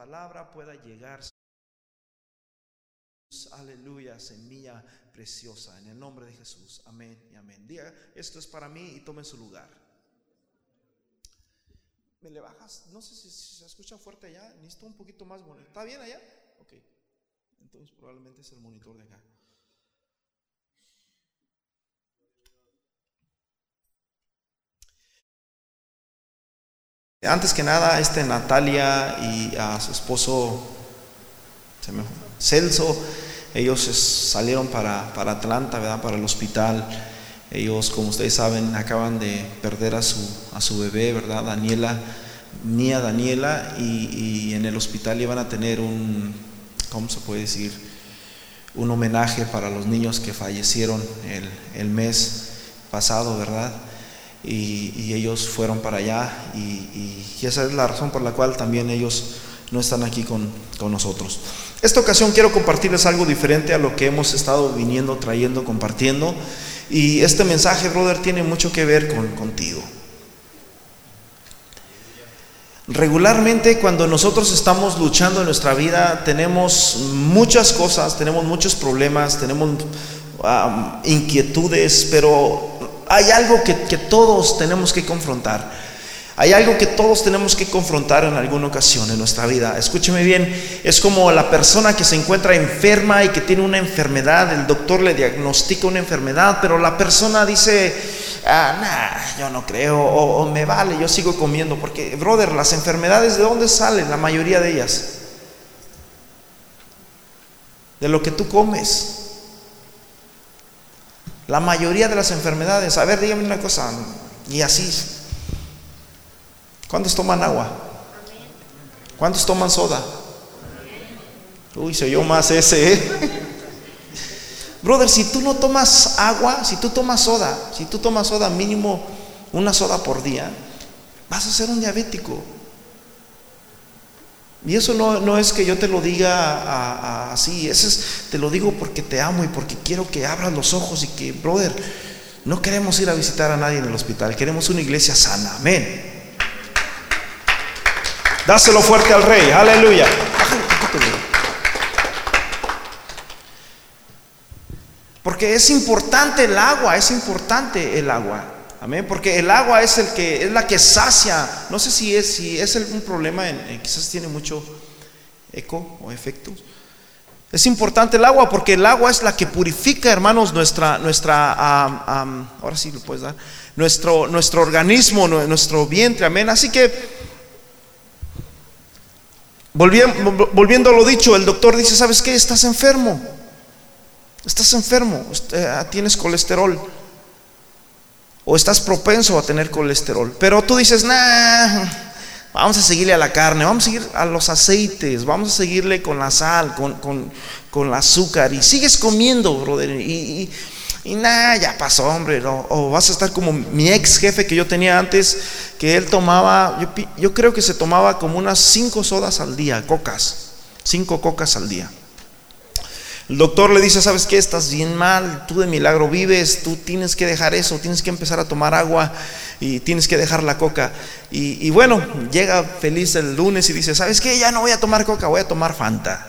palabra pueda llegar. Aleluya, semilla preciosa, en el nombre de Jesús. Amén y amén. Diga, esto es para mí y tome su lugar. ¿Me le bajas? No sé si, se escucha fuerte allá. Necesito un poquito más bonito. ¿Está bien allá? Ok. Entonces probablemente es el monitor de acá. Antes que nada, este Natalia y a su esposo Celso, ellos salieron para, para Atlanta, ¿verdad? Para el hospital. Ellos, como ustedes saben, acaban de perder a su, a su bebé, ¿verdad? Daniela, Nia Daniela, y, en el hospital iban a tener un, ¿cómo se puede decir? Un homenaje para los niños que fallecieron el, el mes pasado, ¿verdad? Y, ellos fueron para allá y, esa es la razón por la cual también ellos no están aquí con, nosotros. Esta ocasión quiero compartirles algo diferente a lo que hemos estado viniendo, trayendo, compartiendo y este mensaje, brother, tiene mucho que ver con, contigo. Regularmente cuando nosotros estamos luchando en nuestra vida tenemos muchas cosas, tenemos muchos problemas, tenemos ah, inquietudes, pero hay algo que, todos tenemos que confrontar. Hay algo que todos tenemos que confrontar en alguna ocasión en nuestra vida. Escúcheme bien, es como la persona que se encuentra enferma y que tiene una enfermedad, el doctor le diagnostica una enfermedad, pero la persona dice, ah, nah, yo no creo, o, o me vale, yo sigo comiendo, porque, brother, las enfermedades, ¿de dónde salen? La mayoría de ellas. De lo que tú comes. La mayoría de las enfermedades, a ver, dígame una cosa, y así. ¿Cuántos toman agua? ¿Cuántos toman soda? Uy, se oyó más ese, ¿eh? Brother, si tú no tomas agua, si tú tomas soda, si tú tomas soda mínimo una soda por día, vas a ser un diabético. Y eso no, es que yo te lo diga así, eso es, te lo digo porque te amo y porque quiero que abras los ojos y que, brother, no queremos ir a visitar a nadie en el hospital, queremos una iglesia sana, amén. Dáselo fuerte al rey, aleluya. Porque es importante el agua, es importante el agua. Amén, porque el agua es el que es la que sacia. No sé si es si es un problema en, quizás tiene mucho eco o efectos. Es importante el agua porque el agua es la que purifica, hermanos, nuestra nuestra ahora sí lo puedes dar. Nuestro nuestro organismo, nuestro vientre, amén. Así que volviendo, volviendo a lo dicho, el doctor dice, ¿sabes qué? Estás enfermo. Estás enfermo, eh, tienes colesterol o estás propenso a tener colesterol. Pero tú dices, nah, vamos a seguirle a la carne, vamos a seguir a los aceites, vamos a seguirle con la sal, con, con, el azúcar, y sigues comiendo, brother, y, y, ya pasó, hombre, o vas a estar como mi ex jefe que yo tenía antes, que él tomaba, yo, yo creo que se tomaba como unas cinco sodas al día, cocas, cinco cocas al día. El doctor le dice, ¿sabes qué? Estás bien mal, tú de milagro vives, tú tienes que dejar eso, tienes que empezar a tomar agua y tienes que dejar la coca. Y, bueno, llega feliz el lunes y dice, ¿sabes qué? Ya no voy a tomar coca, voy a tomar Fanta.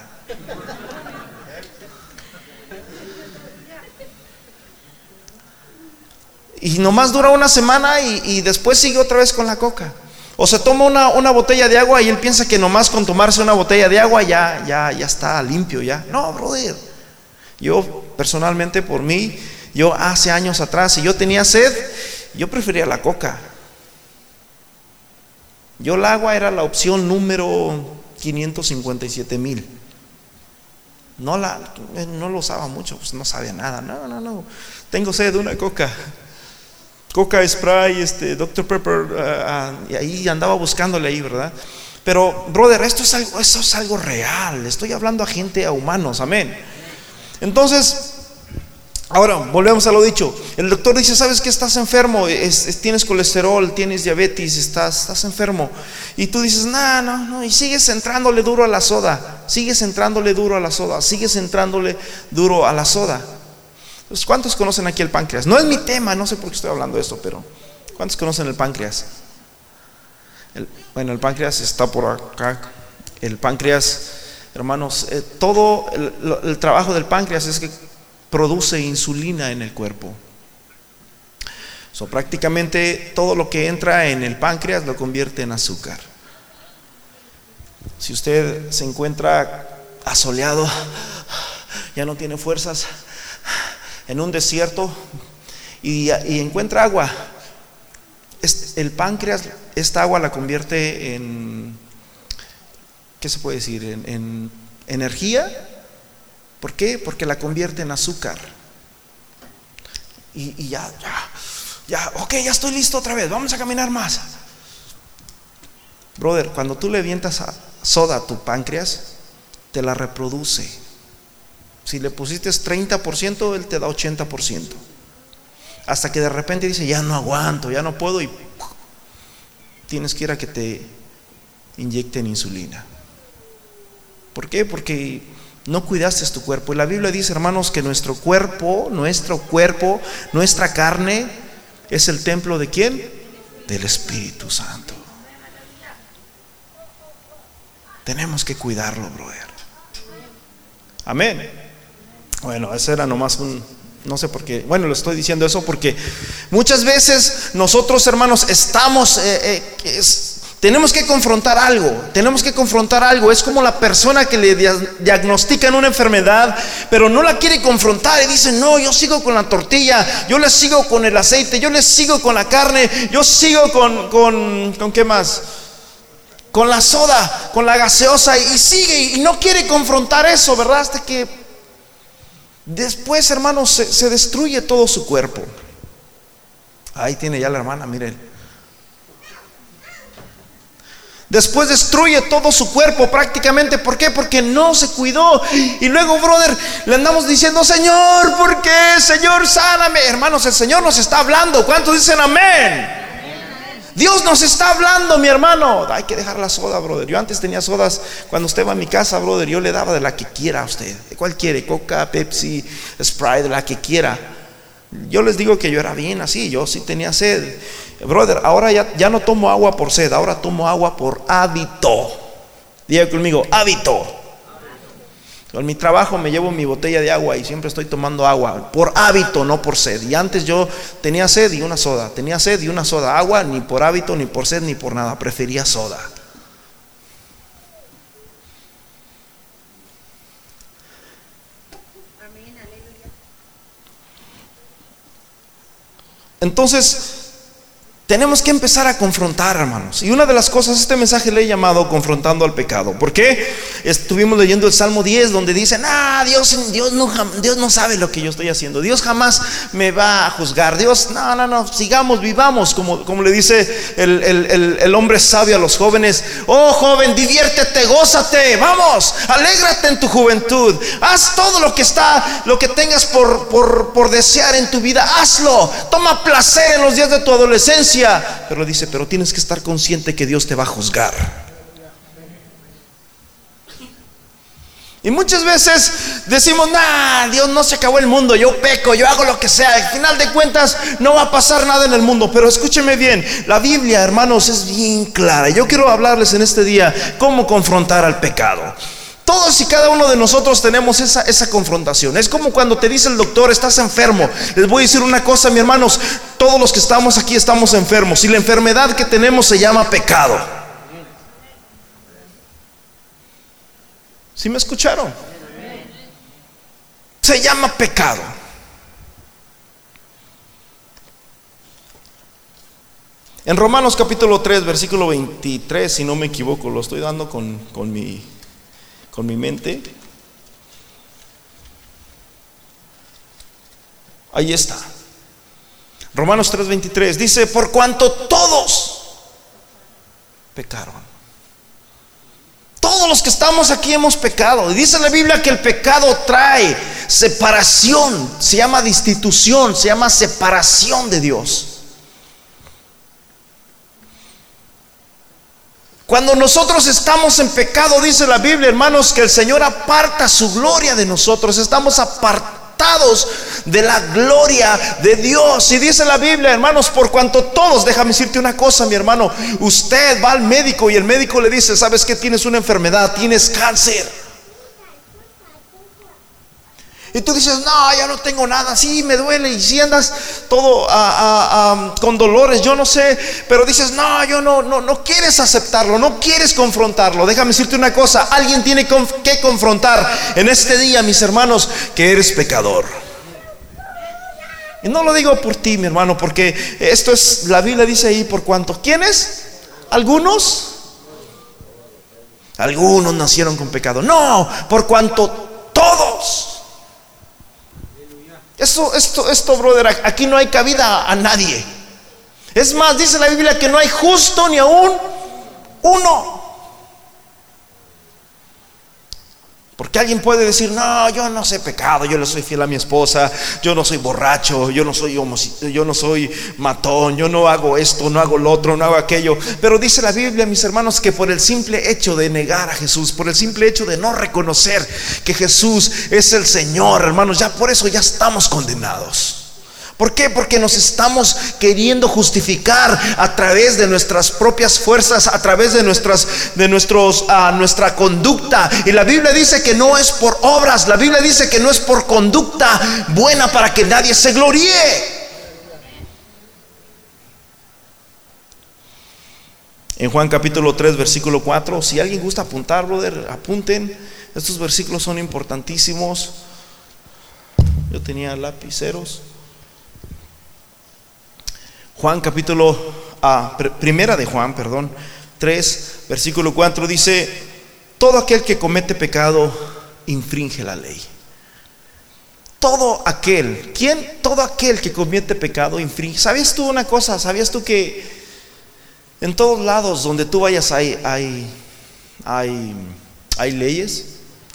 Y nomás dura una semana y, después sigue otra vez con la coca. O se toma una, una, botella de agua y él piensa que nomás con tomarse una botella de agua ya, ya, ya está limpio, ya. No, brother. Yo personalmente por mí, yo hace años atrás, si yo tenía sed, yo prefería la coca. Yo el agua era la opción número 557 mil. No, la, no lo usaba mucho, pues no sabía nada. No, no, no. Tengo sed de una coca. Coca spray, este, Dr. Pepper, ah, y ahí andaba buscándole ahí, ¿verdad? Pero, brother, esto es algo, esto es algo real. Estoy hablando a gente, a humanos, amén. Entonces, ahora volvemos a lo dicho. El doctor dice, ¿sabes que estás enfermo? tienes colesterol, tienes diabetes, estás, estás enfermo. Y tú dices, no, no, no. Y sigues entrándole duro a la soda. Sigues entrándole duro a la soda. Sigues entrándole duro a la soda. Entonces, ¿cuántos conocen aquí el páncreas? No es mi tema, no sé por qué estoy hablando de esto, pero ¿cuántos conocen el páncreas? bueno, el páncreas está por acá. el páncreas, hermanos, eh, todo el, trabajo del páncreas es que produce insulina en el cuerpo. Prácticamente todo lo que entra en el páncreas lo convierte en azúcar. Si usted se encuentra asoleado, ya no tiene fuerzas, en un desierto y, encuentra agua, el páncreas, esta agua la convierte en, ¿qué se puede decir? En, energía. ¿Por qué? Porque la convierte en azúcar. Y, ya, ya, ya, ok, ya estoy listo otra vez, vamos a caminar más. Brother, cuando tú le avientas soda a tu páncreas, te la reproduce. Si le pusiste 30%, él te da 80%. Hasta que de repente dice, ya no aguanto, ya no puedo y tienes que ir a que te inyecten insulina. ¿Por qué? Porque no cuidaste tu cuerpo. Y la Biblia dice, hermanos, que nuestro cuerpo, nuestro cuerpo, nuestra carne, es el templo de quién? Del Espíritu Santo. Tenemos que cuidarlo, brother. Amén. Bueno, ese era nomás un, no sé por qué, bueno, le estoy diciendo eso porque muchas veces nosotros hermanos estamos, eh, eh, tenemos que confrontar algo, tenemos que confrontar algo. Es como la persona que le diagnostican una enfermedad, pero no la quiere confrontar y dice, no, yo sigo con la tortilla, yo le sigo con el aceite, yo le sigo con la carne, yo sigo con, con, ¿con qué más? Con la soda, con la gaseosa y sigue y no quiere confrontar eso, ¿verdad? Hasta que Después, hermanos, se, destruye todo su cuerpo. Ahí tiene ya la hermana, miren. Después destruye todo su cuerpo prácticamente. ¿Por qué? Porque no se cuidó. Y luego, brother, le andamos diciendo, Señor, ¿por qué? Señor, sáname. Hermanos, el Señor nos está hablando. ¿Cuántos dicen amén? Dios nos está hablando, mi hermano. Hay que dejar la soda, brother. Yo antes tenía sodas cuando usted va a mi casa, brother. Yo le daba de la que quiera a usted. ¿De cuál quiere? Coca, Pepsi, Sprite, de la que quiera. Yo les digo que yo era bien así. Yo sí tenía sed. Brother, ahora ya, ya no tomo agua por sed. Ahora tomo agua por hábito. Diga conmigo, hábito. En mi trabajo me llevo mi botella de agua y siempre estoy tomando agua, por hábito, no por sed. Y antes yo tenía sed y una soda, tenía sed y una soda, agua ni por hábito, ni por sed, ni por nada, prefería soda. Entonces, tenemos que empezar a confrontar, hermanos. Y una de las cosas, este mensaje le he llamado confrontando al pecado. ¿Por qué? Estuvimos leyendo el Salmo 10 donde dicen, ah, Dios, Dios, no, Dios no sabe lo que yo estoy haciendo. Dios jamás me va a juzgar. Dios, no, no, no, sigamos, vivamos, como, como le dice el, hombre sabio a los jóvenes. Oh, joven, diviértete, gózate, vamos, alégrate en tu juventud. Haz todo lo que está, lo que tengas por desear en tu vida, hazlo. Toma placer en los días de tu adolescencia pero dice, pero tienes que estar consciente que Dios te va a juzgar. Y muchas veces decimos, nah, Dios no se acabó el mundo, yo peco, yo hago lo que sea. Al final de cuentas no va a pasar nada en el mundo. Pero escúcheme bien, la Biblia, hermanos, es bien clara. Yo quiero hablarles en este día cómo confrontar al pecado. Todos y cada uno de nosotros tenemos esa, esa confrontación. Es como cuando te dice el doctor, estás enfermo. Les voy a decir una cosa, mi hermanos, todos los que estamos aquí estamos enfermos. Y la enfermedad que tenemos se llama pecado. ¿Sí me escucharon? Se llama pecado. En Romanos capítulo 3, versículo 23, si no me equivoco, lo estoy dando con, con mi con mi mente. Ahí está. Romanos 3:23 dice, por cuanto todos pecaron. Todos los que estamos aquí hemos pecado. Y dice la Biblia que el pecado trae separación, se llama destitución, se llama separación de Dios. Cuando nosotros estamos en pecado, dice la Biblia, hermanos, que el Señor aparta su gloria de nosotros. Estamos apartados de la gloria de Dios. Y dice la Biblia, hermanos, por cuanto todos, déjame decirte una cosa, mi hermano, usted va al médico y el médico le dice, sabes que tienes una enfermedad, tienes cáncer. Y tú dices, no, ya no tengo nada, sí, me duele. Y si andas todo con dolores, yo no sé, pero dices, no, yo no, no, no quieres aceptarlo, no quieres confrontarlo. Déjame decirte una cosa, alguien tiene que confrontar en este día, mis hermanos, que eres pecador. Y no lo digo por ti, mi hermano, porque esto es, la Biblia dice ahí por cuánto. ¿Quiénes? ¿Algunos? Algunos nacieron con pecado. No, por cuanto todos esto, esto, esto, brother, aquí no hay cabida a nadie. Es más, dice la Biblia que no hay justo ni aún uno. Porque alguien puede decir, no, yo no sé pecado, yo le soy fiel a mi esposa, yo no soy borracho, yo no soy yo no soy matón, yo no hago esto, no hago lo otro, no hago aquello. Pero dice la Biblia, mis hermanos, que por el simple hecho de negar a Jesús, por el simple hecho de no reconocer que Jesús es el Señor, hermanos, ya por eso ya estamos condenados. ¿Por qué? Porque nos estamos queriendo justificar a través de nuestras propias fuerzas, a través de nuestras de nuestros uh, nuestra conducta. Y la Biblia dice que no es por obras, la Biblia dice que no es por conducta buena para que nadie se gloríe. En Juan capítulo 3, versículo 4, si alguien gusta apuntar, brother, apunten. Estos versículos son importantísimos. Yo tenía lapiceros. Juan capítulo, ah, primera de Juan, perdón, 3, versículo 4 dice, todo aquel que comete pecado infringe la ley. Todo aquel, ¿quién? Todo aquel que comete pecado infringe. ¿Sabías tú una cosa? ¿Sabías tú que en todos lados donde tú vayas hay, hay, hay, hay leyes?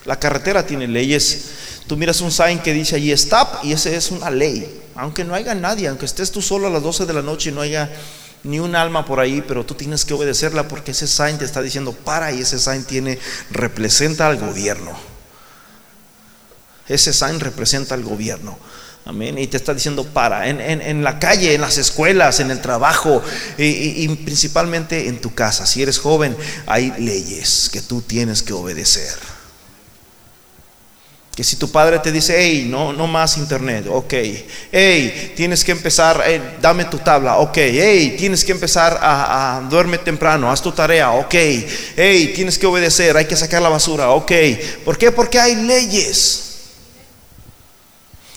La carretera tiene leyes. Tú miras un sign que dice allí stop y ese es una ley aunque no haya nadie, aunque estés tú solo a las 12 de la noche y no haya ni un alma por ahí, pero tú tienes que obedecerla porque ese sign te está diciendo para y ese sign tiene, representa al gobierno. Ese sign representa al gobierno. Amén. Y te está diciendo para, en, la calle, en las escuelas, en el trabajo y, principalmente en tu casa. Si eres joven, hay leyes que tú tienes que obedecer. Que si tu padre te dice, hey, no, no más internet, ok. Hey, tienes que empezar, eh, dame tu tabla, ok. Hey, tienes que empezar a, a duerme temprano, haz tu tarea, ok. Hey, tienes que obedecer, hay que sacar la basura, ok. ¿Por qué? Porque hay leyes.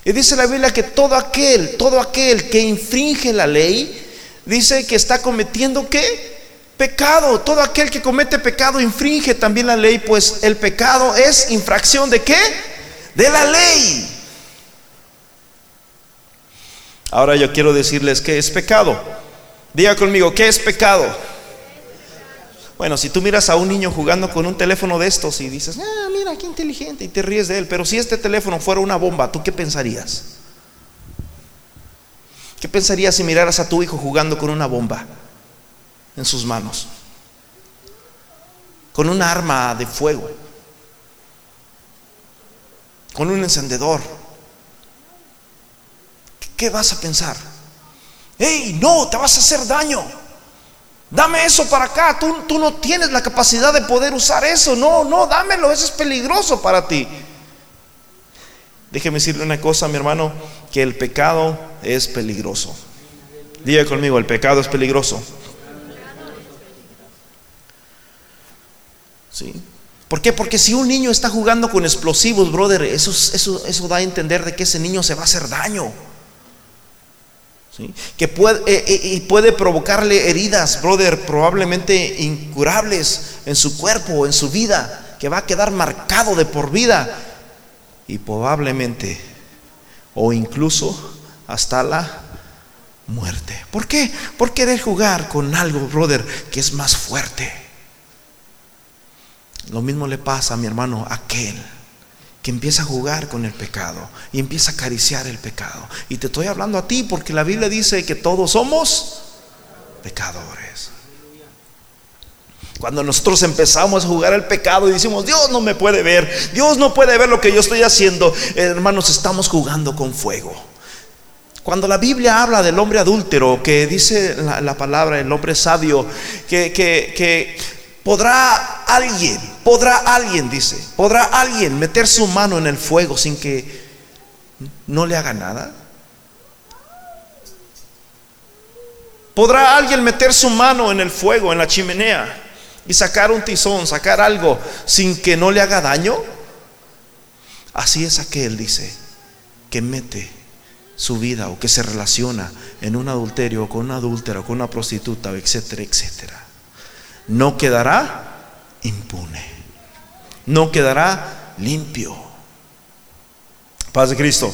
Y dice la Biblia que todo aquel, todo aquel que infringe la ley, dice que está cometiendo qué? Pecado. Todo aquel que comete pecado infringe también la ley, pues el pecado es infracción de qué? De la ley. Ahora yo quiero decirles que es pecado. Diga conmigo, ¿qué es pecado? Bueno, si tú miras a un niño jugando con un teléfono de estos y dices, ah, mira, qué inteligente, y te ríes de él, pero si este teléfono fuera una bomba, ¿tú qué pensarías? ¿Qué pensarías si miraras a tu hijo jugando con una bomba en sus manos? Con un arma de fuego con un encendedor, ¿qué vas a pensar? ¡Ey, no! Te vas a hacer daño. Dame eso para acá. Tú, tú, no tienes la capacidad de poder usar eso. No, no, dámelo. Eso es peligroso para ti. Déjeme decirle una cosa, mi hermano, que el pecado es peligroso. Diga conmigo, el pecado es peligroso. ¿Sí? ¿Por qué? Porque si un niño está jugando con explosivos, brother, eso, da a entender de que ese niño se va a hacer daño. Que puede, eh, eh, puede provocarle heridas, brother, probablemente incurables en su cuerpo, en su vida, que va a quedar marcado de por vida. Y probablemente, o incluso hasta la muerte. ¿Por qué? Por querer jugar con algo, brother, que es más fuerte. Lo mismo le pasa a mi hermano aquel que empieza a jugar con el pecado y empieza a acariciar el pecado. Y te estoy hablando a ti porque la Biblia dice que todos somos pecadores. Cuando nosotros empezamos a jugar al pecado y decimos, Dios no me puede ver, Dios no puede ver lo que yo estoy haciendo, hermanos, estamos jugando con fuego. Cuando la Biblia habla del hombre adúltero, que dice la, palabra, el hombre sabio, que, que podrá alguien, podrá alguien, dice, podrá alguien meter su mano en el fuego sin que no le haga nada. ¿Podrá alguien meter su mano en el fuego, en la chimenea? y sacar un tizón, sacar algo sin que no le haga daño. Así es aquel, dice, que mete su vida o que se relaciona en un adulterio o con una adúltera o con una prostituta, etcétera, etcétera. No quedará impune. No quedará limpio. Paz de Cristo.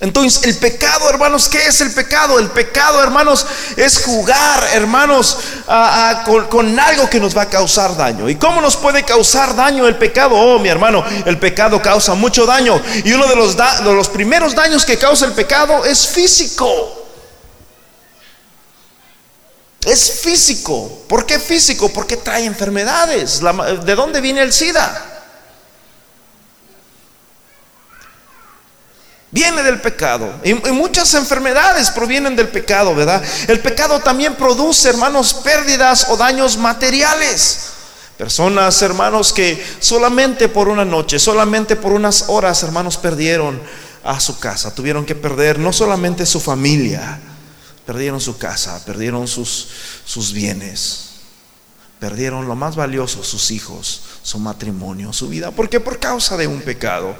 Entonces, el pecado, hermanos, ¿qué es el pecado? El pecado, hermanos, es jugar, hermanos, con, algo que nos va a causar daño. ¿Y cómo nos puede causar daño el pecado? Oh, mi hermano, el pecado causa mucho daño. Y uno de los, de los primeros daños que causa el pecado es físico. Es físico. ¿Por qué físico? Porque trae enfermedades. ¿De dónde viene el SIDA? viene del pecado. Y, muchas enfermedades provienen del pecado, ¿verdad? El pecado también produce, hermanos, pérdidas o daños materiales. Personas, hermanos, que solamente por una noche, solamente por unas horas, hermanos, perdieron a su casa. Tuvieron que perder no solamente su familia, perdieron su casa, perdieron sus, sus bienes, perdieron lo más valioso, sus hijos su matrimonio, su vida. ¿Por qué? Por causa de un pecado.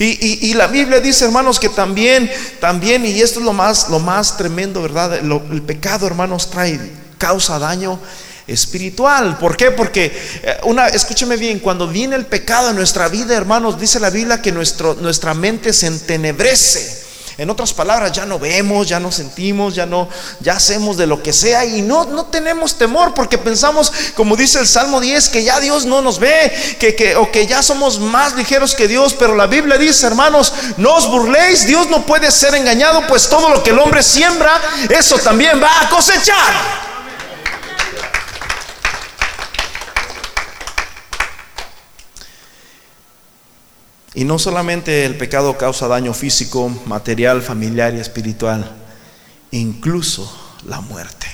Y, la Biblia dice, hermanos, que también, también, y esto es lo más, lo más tremendo, ¿verdad? el pecado, hermanos, trae, causa daño espiritual. ¿Por qué? Porque eh, una, escúcheme bien, cuando viene el pecado en nuestra vida, hermanos, dice la Biblia que nuestro, nuestra mente se entenebrece. En otras palabras, ya no vemos, ya no sentimos, ya no, ya hacemos de lo que sea y no, no tenemos temor porque pensamos, como dice el Salmo 10, que ya Dios no nos ve, que, que, o que ya somos más ligeros que Dios. Pero la Biblia dice, hermanos, no os burléis, Dios no puede ser engañado, pues todo lo que el hombre siembra, eso también va a cosechar. Y no solamente el pecado causa daño físico, material, familiar y espiritual, incluso la muerte.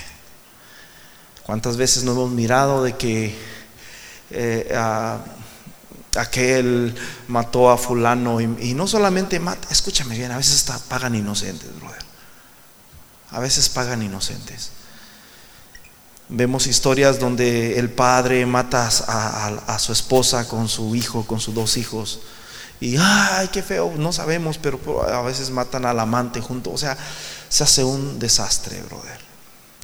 ¿Cuántas veces no hemos mirado de que eh, aquel mató a fulano y, no solamente mata, escúchame bien, a veces pagan inocentes, brother. A veces pagan inocentes. Vemos historias donde el padre mata a su esposa con su hijo, con sus dos hijos y ay, qué feo, no sabemos, pero a veces matan al amante junto, o sea, se hace un desastre, brother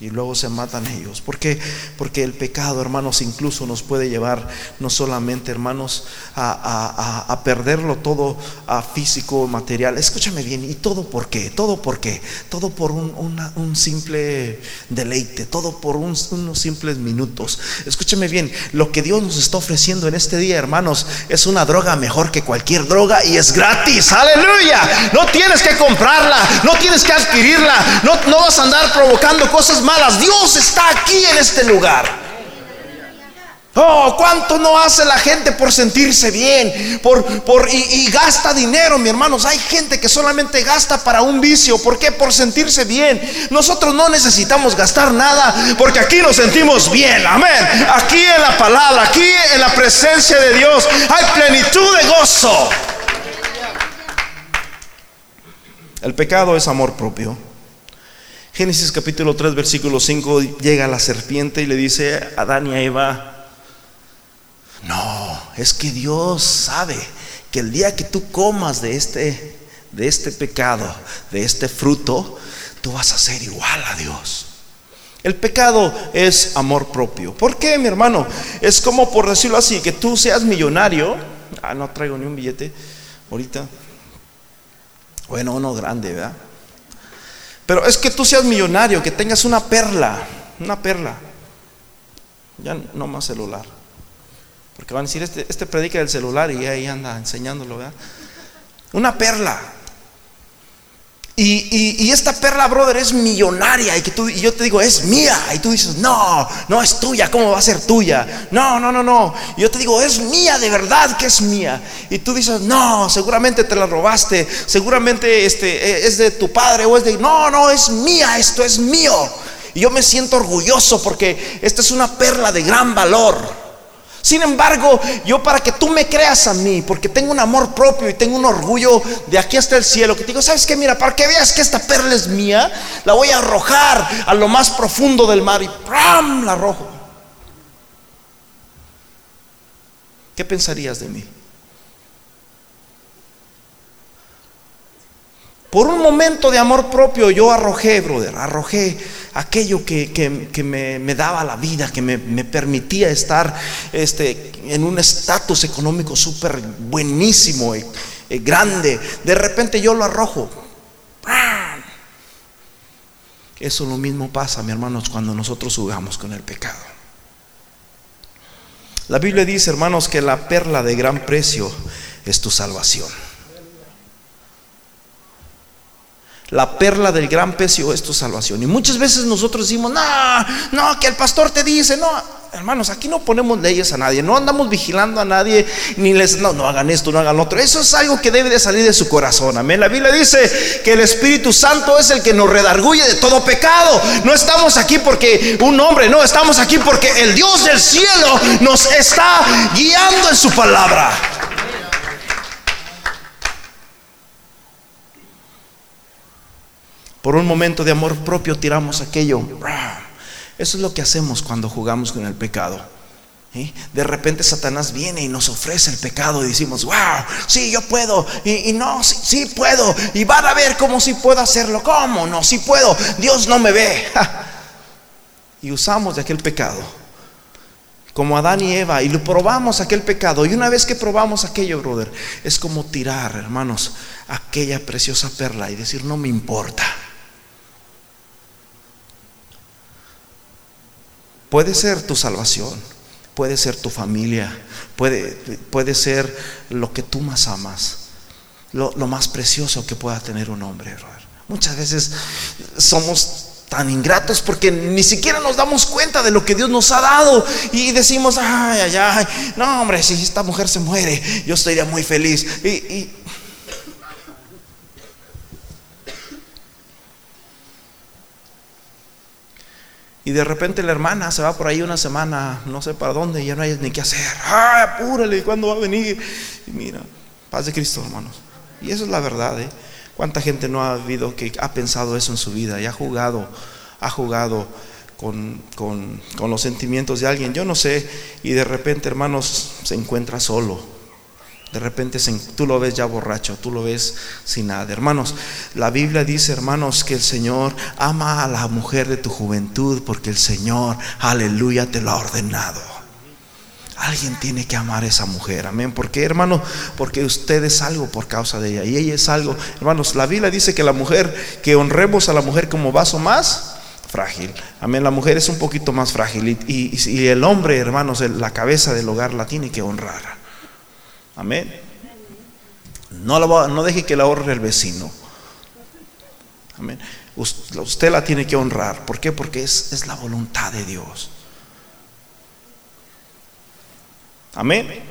y luego se matan ellos. ¿Por qué? Porque el pecado, hermanos, incluso nos puede llevar no solamente, hermanos, a, perderlo todo a físico, material. Escúchame bien, ¿y todo por qué? ¿Todo por qué? Todo por un, simple deleite, todo por unos simples minutos. Escúchame bien, lo que Dios nos está ofreciendo en este día, hermanos, es una droga mejor que cualquier droga y es gratis. Aleluya. No tienes que comprarla, no tienes que adquirirla, no, no vas a andar provocando cosas Dios está aquí en este lugar. Oh, cuánto no hace la gente por sentirse bien, por, por y, gasta dinero, mi hermanos. Hay gente que solamente gasta para un vicio. ¿Por qué? Por sentirse bien. Nosotros no necesitamos gastar nada, porque aquí nos sentimos bien. Amén. Aquí en la palabra, aquí en la presencia de Dios, hay plenitud de gozo. El pecado es amor propio. Génesis capítulo 3, versículo 5, llega la serpiente y le dice a Adán y a Eva, no, es que Dios sabe que el día que tú comas de este, de este pecado, de este fruto, tú vas a ser igual a Dios. El pecado es amor propio. ¿Por qué, mi hermano? Es como por decirlo así, que tú seas millonario. Ah, no traigo ni un billete ahorita. Bueno, uno grande, ¿verdad? Pero es que tú seas millonario, que tengas una perla, una perla. Ya no más celular. Porque van a decir, este, este predica del celular y ahí anda enseñándolo, ¿verdad? Una perla. Y, esta perla, brother, es millonaria. Y, que tú, y yo te digo, es mía. Y tú dices, no, no es tuya. ¿Cómo va a ser tuya? No, no, no, no. Y yo te digo, es mía, de verdad que es mía. Y tú dices, no, seguramente te la robaste. Seguramente este, es de tu padre o es de... No, no, es mía. Esto es mío. Y yo me siento orgulloso porque esta es una perla de gran valor. Sin embargo, yo para que tú me creas a mí, porque tengo un amor propio y tengo un orgullo de aquí hasta el cielo, que te digo, ¿sabes qué? Mira, para que veas que esta perla es mía, la voy a arrojar a lo más profundo del mar y ¡pram! la arrojo. ¿Qué pensarías de mí? Por un momento de amor propio yo arrojé, brother, arrojé aquello que, me, daba la vida, que me, permitía estar este, en un estatus económico súper buenísimo y, grande. De repente yo lo arrojo. Eso lo mismo pasa, mi hermanos, cuando nosotros jugamos con el pecado. La Biblia dice, hermanos, que la perla de gran precio es tu salvación. La perla del gran precio es tu salvación. Y muchas veces nosotros decimos, no, no, que el pastor te dice, no, hermanos, aquí no ponemos leyes a nadie, no andamos vigilando a nadie, ni les, no, no hagan esto, no hagan lo otro. Eso es algo que debe de salir de su corazón. Amén. La Biblia dice que el Espíritu Santo es el que nos redarguye de todo pecado. No estamos aquí porque un hombre, no, estamos aquí porque el Dios del cielo nos está guiando en su palabra. Por un momento de amor propio tiramos aquello. Eso es lo que hacemos cuando jugamos con el pecado. De repente Satanás viene y nos ofrece el pecado y decimos, wow, sí, yo puedo, y, no, sí, sí, puedo, y van a ver cómo sí puedo hacerlo, cómo no, sí puedo, Dios no me ve. y usamos de aquel pecado, como Adán y Eva, y lo probamos aquel pecado, y una vez que probamos aquello, brother, es como tirar, hermanos, aquella preciosa perla y decir, no me importa. Puede ser tu salvación, puede ser tu familia, puede, puede ser lo que tú más amas, lo, más precioso que pueda tener un hombre. Muchas veces somos tan ingratos porque ni siquiera nos damos cuenta de lo que Dios nos ha dado y decimos, ay, ay, ay, no hombre, si esta mujer se muere, yo estaría muy feliz. y de repente la hermana se va por ahí una semana, no sé para dónde, y ya no hay ni qué hacer. ¡Ay, apúrale! ¿Cuándo va a venir? Y mira, paz de Cristo, hermanos. Y eso es la verdad, ¿eh? ¿Cuánta gente no ha habido que ha pensado eso en su vida y ha jugado, ha jugado con, con los sentimientos de alguien? Yo no sé, y de repente, hermanos, se encuentra solo de repente tú lo ves ya borracho, tú lo ves sin nada. Hermanos, la Biblia dice, hermanos, que el Señor ama a la mujer de tu juventud porque el Señor, aleluya, te lo ha ordenado. Alguien tiene que amar a esa mujer, amén. ¿Por qué, hermano? Porque usted es algo por causa de ella y ella es algo. Hermanos, la Biblia dice que la mujer, que honremos a la mujer como vaso más frágil. Amén. La mujer es un poquito más frágil y, y el hombre, hermanos, la cabeza del hogar la tiene que honrar. Amén. No, no deje que la honre el vecino. Amén. Usted la tiene que honrar. ¿Por qué? Porque es, es la voluntad de Dios. Amén.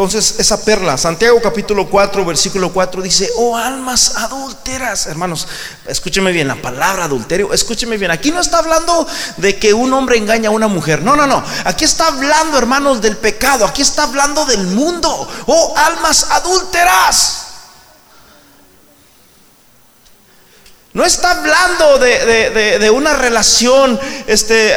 Entonces, esa perla, Santiago capítulo 4, versículo 4 dice, oh almas adúlteras, hermanos, escúcheme bien, la palabra adulterio, escúcheme bien, aquí no está hablando de que un hombre engaña a una mujer, no, no, no, aquí está hablando, hermanos, del pecado, aquí está hablando del mundo, oh almas adúlteras. No está hablando de, una relación este,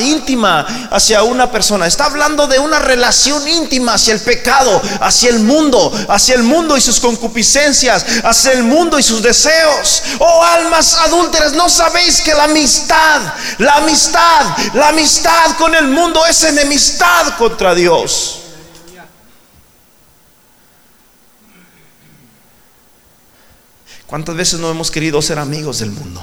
íntima hacia una persona. Está hablando de una relación íntima hacia el pecado, hacia el mundo, hacia el mundo y sus concupiscencias, hacia el mundo y sus deseos. Oh almas adúlteras, ¿no sabéis que la amistad, la amistad, la amistad con el mundo es enemistad contra Dios? ¿Cuántas veces no hemos querido ser amigos del mundo?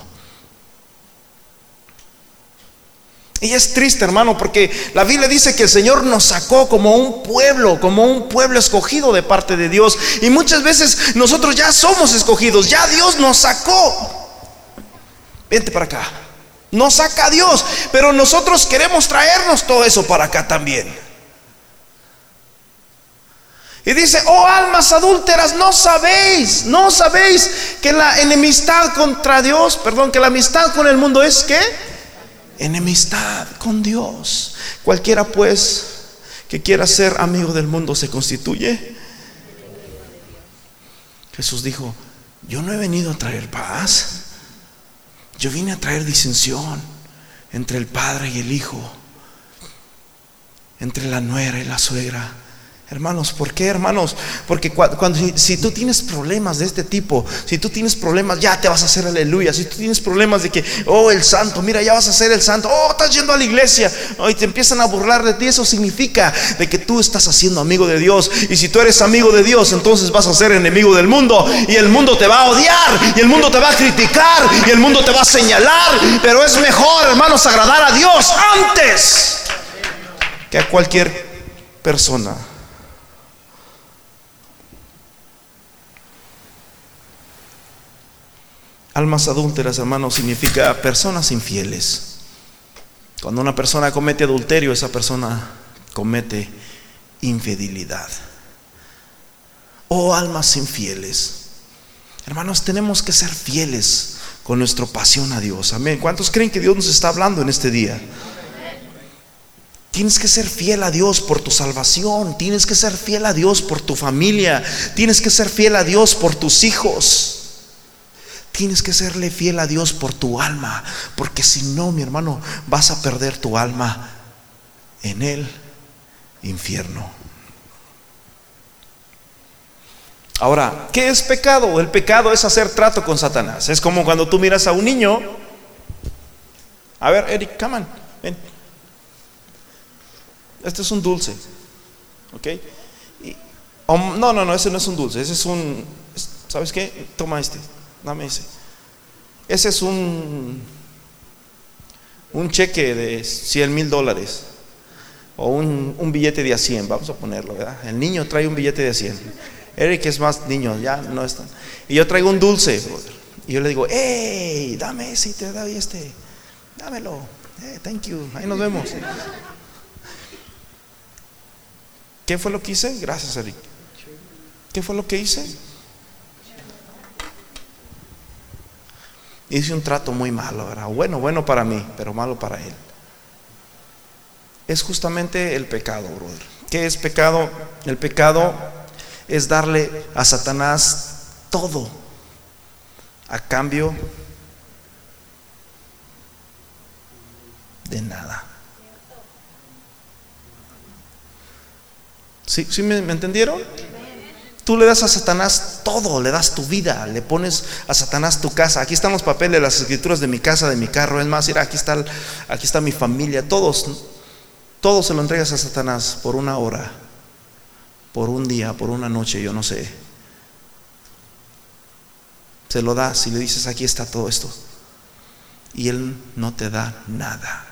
Y es triste, hermano, porque la Biblia dice que el Señor nos sacó como un pueblo, como un pueblo escogido de parte de Dios. Y muchas veces nosotros ya somos escogidos, ya Dios nos sacó. Vente para acá. Nos saca Dios, pero nosotros queremos traernos todo eso para acá también. Y dice, oh almas adúlteras, no sabéis, no sabéis que la enemistad contra Dios, perdón, que la amistad con el mundo es que enemistad con Dios. Cualquiera pues que quiera ser amigo del mundo se constituye. Jesús dijo, yo no he venido a traer paz, yo vine a traer disensión entre el padre y el hijo, entre la nuera y la suegra Hermanos, ¿por qué, hermanos? Porque cuando, si, tú tienes problemas de este tipo, si tú tienes problemas, ya te vas a hacer aleluya. Si tú tienes problemas de que, oh, el santo, mira, ya vas a ser el santo, oh, estás yendo a la iglesia, oh, y te empiezan a burlar de ti, eso significa de que tú estás haciendo amigo de Dios. Y si tú eres amigo de Dios, entonces vas a ser enemigo del mundo, y el mundo te va a odiar, y el mundo te va a criticar, y el mundo te va a señalar. Pero es mejor, hermanos, agradar a Dios antes que a cualquier persona. Almas adúlteras, hermanos, significa personas infieles. Cuando una persona comete adulterio, esa persona comete infidelidad. Oh almas infieles. Hermanos, tenemos que ser fieles con nuestra pasión a Dios. Amén. ¿Cuántos creen que Dios nos está hablando en este día? Tienes que ser fiel a Dios por tu salvación. Tienes que ser fiel a Dios por tu familia. Tienes que ser fiel a Dios por tus hijos. Tienes que serle fiel a Dios por tu alma, porque si no, mi hermano, vas a perder tu alma en el infierno. Ahora, ¿qué es pecado? El pecado es hacer trato con Satanás. Es como cuando tú miras a un niño. A ver, Eric, come on, ven. Este es un dulce. ¿Ok? no, no, no, ese no es un dulce. Ese es un. ¿Sabes qué? Toma este. Dame ese. Ese es un, un cheque de 100 mil dólares. O un, un, billete de a 100, vamos a ponerlo, ¿verdad? El niño trae un billete de a 100. Eric es más niño, ya no está. Y yo traigo un dulce, Y yo le digo, hey, dame ese, te doy este. Dámelo. Eh, thank you. Ahí nos vemos. ¿Qué fue lo que hice? Gracias, Eric. ¿Qué fue lo que hice? Hice un trato muy malo. Bueno, bueno para mí, pero malo para él. Es justamente el pecado, brother. ¿Qué es pecado? El pecado es darle a Satanás todo a cambio de nada. ¿Sí, ¿Sí me, me entendieron? Tú le das a Satanás todo, le das tu vida, le pones a Satanás tu casa. Aquí están los papeles, las escrituras de mi casa, de mi carro. Es más, mira, aquí está, aquí está mi familia. Todos, todos se lo entregas a Satanás por una hora, por un día, por una noche, yo no sé. Se lo das y le dices, aquí está todo esto. Y él no te da nada.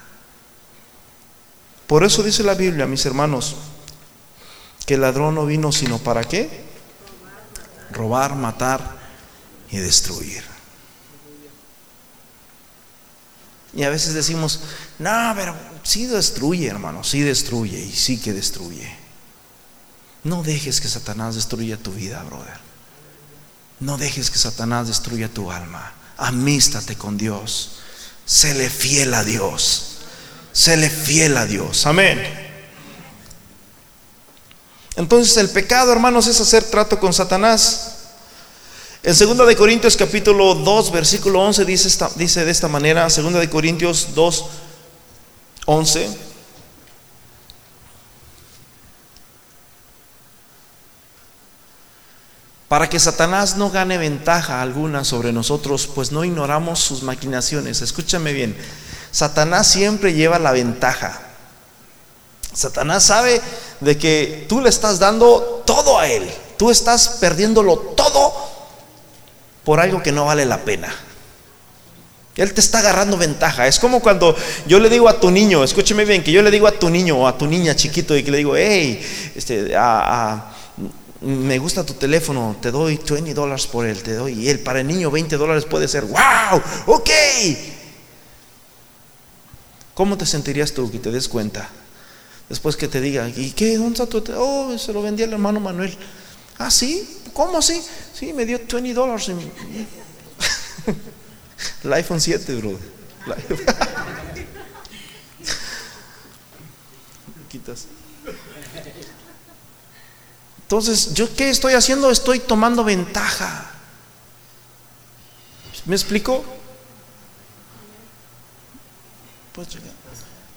Por eso dice la Biblia, mis hermanos, que el ladrón no vino sino para qué? Robar, matar y destruir. Y a veces decimos, no, pero sí destruye, hermano, sí destruye y sí que destruye. No dejes que Satanás destruya tu vida, brother. No dejes que Satanás destruya tu alma. Amístate con Dios. Séle fiel a Dios. Séle fiel a Dios. Amén. Entonces el pecado, hermanos, es hacer trato con Satanás. En 2 de Corintios capítulo 2, versículo 11 dice, de esta manera, 2 de Corintios 2, 11. Para que Satanás no gane ventaja alguna sobre nosotros, pues no ignoramos sus maquinaciones. Escúchame bien, Satanás siempre lleva la ventaja. Satanás sabe de que tú le estás dando todo a él. Tú estás perdiéndolo todo por algo que no vale la pena. Él te está agarrando ventaja. Es como cuando yo le digo a tu niño, escúcheme bien, que yo le digo a tu niño o a tu niña chiquito y que le digo, hey, este, me gusta tu teléfono, te doy 20 dólares por él, te doy. Y él, para el niño 20 dólares puede ser, wow, ok. ¿Cómo te sentirías tú que te des cuenta? Después que te diga, ¿y qué? ¿Dónde está tu? Oh, se lo vendí al hermano Manuel. Ah, sí, ¿cómo así? Sí, me dio 20 dólares. El iPhone 7, bro. Entonces, ¿yo qué estoy haciendo? Estoy tomando ventaja. ¿Me explico? Pues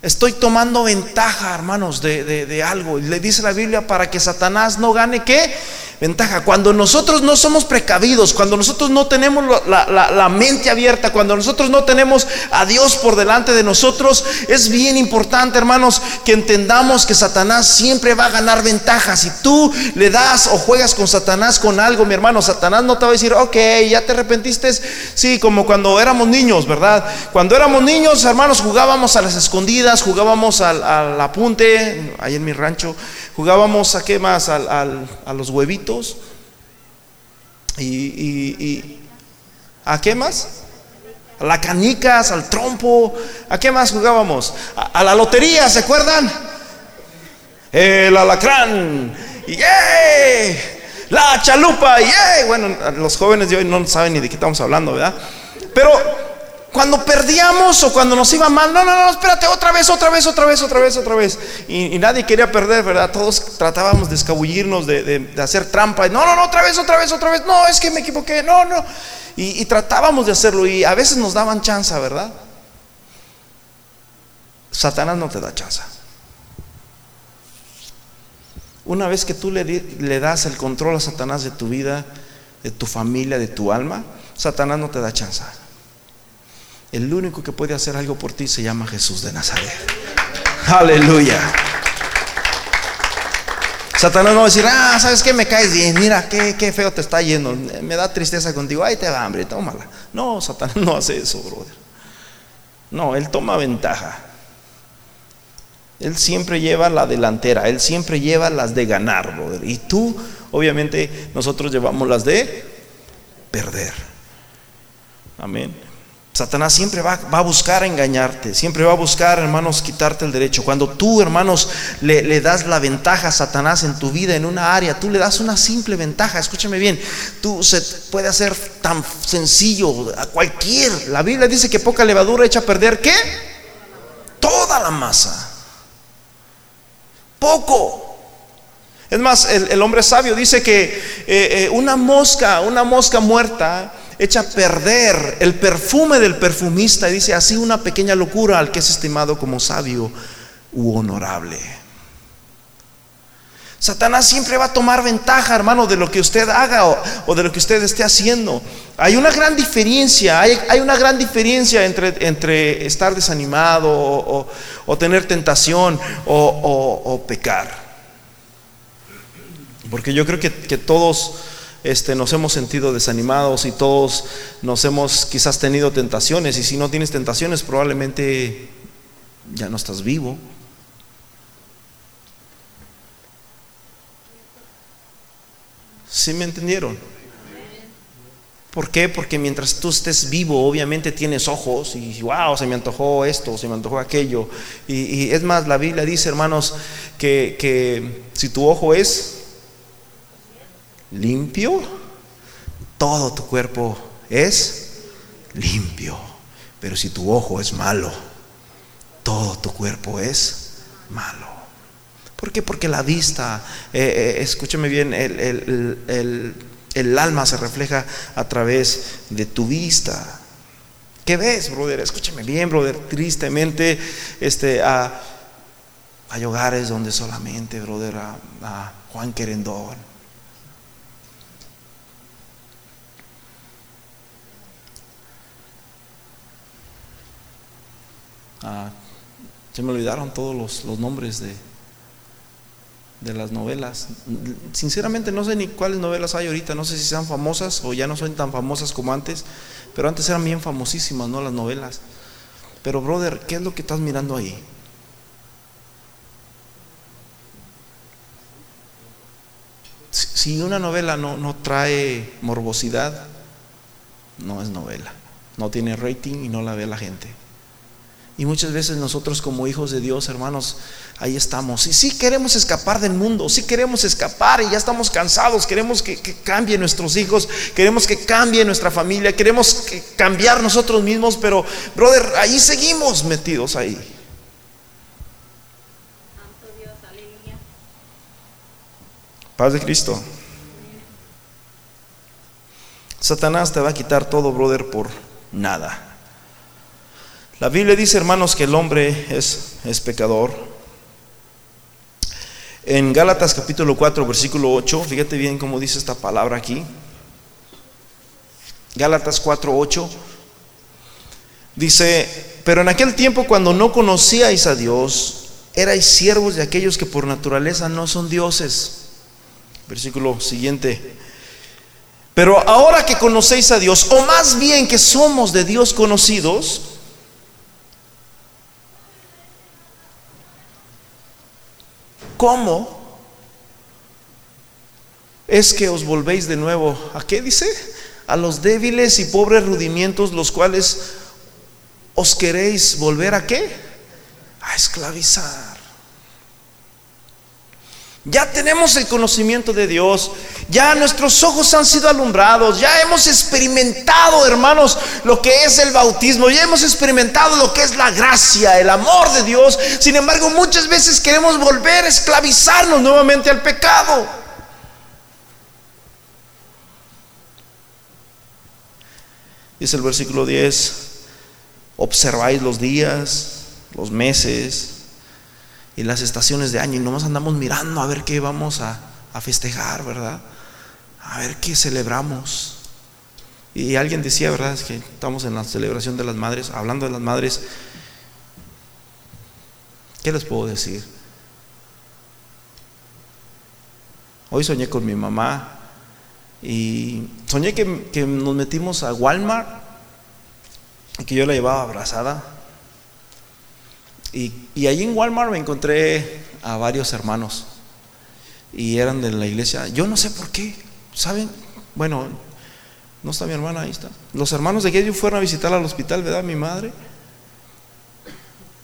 Estoy tomando ventaja, hermanos, de, de, de algo. Le dice la Biblia para que Satanás no gane qué? Ventaja. Cuando nosotros no somos precavidos, cuando nosotros no tenemos la, mente abierta, cuando nosotros no tenemos a Dios por delante de nosotros, es bien importante, hermanos, que entendamos que Satanás siempre va a ganar ventaja. Si tú le das o juegas con Satanás con algo, mi hermano, Satanás no te va a decir, ok, ya te arrepentiste. Sí, como cuando éramos niños, ¿verdad? Cuando éramos niños, hermanos, jugábamos a las escondidas, jugábamos al, al apunte, ahí en mi rancho, jugábamos a qué más, al, a los huevitos y, ¿a qué más? A las canicas, al trompo, ¿a qué más jugábamos? A, la lotería, ¿se acuerdan? El alacrán, y la chalupa, y bueno, los jóvenes de hoy no saben ni de qué estamos hablando, ¿verdad? Pero cuando perdíamos o cuando nos iba mal, no, no, no, espérate, otra vez, otra vez, otra vez, otra vez, otra vez. Y, nadie quería perder, ¿verdad? Todos tratábamos de escabullirnos, de, hacer trampa. No, no, no, otra vez, otra vez, otra vez. No, es que me equivoqué, no, no. Y, tratábamos de hacerlo y a veces nos daban chance, ¿verdad? Satanás no te da chance. Una vez que tú le, le das el control a Satanás de tu vida, de tu familia, de tu alma, Satanás no te da chance. El único que puede hacer algo por ti se llama Jesús de Nazaret. Aleluya. Satanás no va a decir, ah, ¿sabes qué? Me caes bien, mira, qué, qué feo te está yendo, me da tristeza contigo, ay, te da hambre, tómala. No, Satanás no hace eso, brother. No, él toma ventaja. Él siempre lleva la delantera, él siempre lleva las de ganar, brother. Y tú, obviamente, nosotros llevamos las de perder. Amén. Satanás siempre va, a buscar engañarte, siempre va a buscar, hermanos, quitarte el derecho. Cuando tú, hermanos, le, das la ventaja a Satanás en tu vida, en una área, tú le das una simple ventaja, escúchame bien, tú se puede hacer tan sencillo a cualquier. La Biblia dice que poca levadura echa a perder, ¿qué? Toda la masa. Poco. Es más, el, hombre sabio dice que eh, eh, una mosca, una mosca muerta, echa a perder el perfume del perfumista y dice así una pequeña locura al que es estimado como sabio u honorable. Satanás siempre va a tomar ventaja, hermano, de lo que usted haga o, de lo que usted esté haciendo. Hay una gran diferencia, hay, una gran diferencia entre, entre estar desanimado o, tener tentación o, pecar. Porque yo creo que, que todos este, nos hemos sentido desanimados y todos nos hemos quizás tenido tentaciones y si no tienes tentaciones probablemente ya no estás vivo. ¿Sí me entendieron? ¿Por qué? Porque mientras tú estés vivo, obviamente tienes ojos y wow, se me antojó esto, se me antojó aquello. Y, es más, la Biblia dice, hermanos, que, que si tu ojo es limpio, todo tu cuerpo es limpio. Pero si tu ojo es malo, todo tu cuerpo es malo. ¿Por qué? Porque la vista, eh, eh, escúchame bien, el, alma se refleja a través de tu vista. ¿Qué ves, brother? Escúchame bien, brother. Tristemente, este, hay hogares donde solamente, brother, a Juan Querendón Ah, se me olvidaron todos los, nombres de... de las novelas. Sinceramente no sé ni cuáles novelas hay ahorita, no sé si sean famosas o ya no son tan famosas como antes, pero antes eran bien famosísimas, ¿no? Las novelas. Pero brother, ¿qué es lo que estás mirando ahí? Si una novela no, no trae morbosidad, no es novela. No tiene rating y no la ve la gente. Y muchas veces nosotros como hijos de Dios, hermanos, ahí estamos. Y sí queremos escapar del mundo, sí queremos escapar y ya estamos cansados, queremos que, que cambie nuestros hijos, queremos que cambie nuestra familia, queremos cambiar nosotros mismos, pero, brother, ahí seguimos metidos ahí. Paz de Cristo. Satanás te va a quitar todo, brother, por nada. La Biblia dice, hermanos, que el hombre es, es pecador. En Gálatas capítulo 4, versículo 8, fíjate bien cómo dice esta palabra aquí. Gálatas 4, 8. Dice, pero en aquel tiempo cuando no conocíais a Dios, erais siervos de aquellos que por naturaleza no son dioses. Versículo siguiente. Pero ahora que conocéis a Dios, o más bien que somos de Dios conocidos, ¿Cómo es que os volvéis de nuevo? ¿A qué dice? A los débiles y pobres rudimientos, los cuales os queréis volver a qué? A esclavizar. Ya tenemos el conocimiento de Dios, ya nuestros ojos han sido alumbrados, ya hemos experimentado, hermanos, lo que es el bautismo, ya hemos experimentado lo que es la gracia, el amor de Dios. Sin embargo, muchas veces queremos volver a esclavizarnos nuevamente al pecado. Dice el versículo 10, observáis los días, los meses, y las estaciones de año y nomás andamos mirando a ver qué vamos a, festejar, ¿verdad? A ver qué celebramos. Y alguien decía, ¿verdad? Es que estamos en la celebración de las madres, hablando de las madres. ¿Qué les puedo decir? Hoy soñé con mi mamá y soñé que, nos metimos a Walmart y que yo la llevaba abrazada y allí en Walmart me encontré a varios hermanos y eran de la iglesia. Yo no sé por qué, ¿saben? Bueno, no está mi hermana, ahí está. Los hermanos de Gedio fueron a visitarla al hospital, ¿verdad? Mi madre.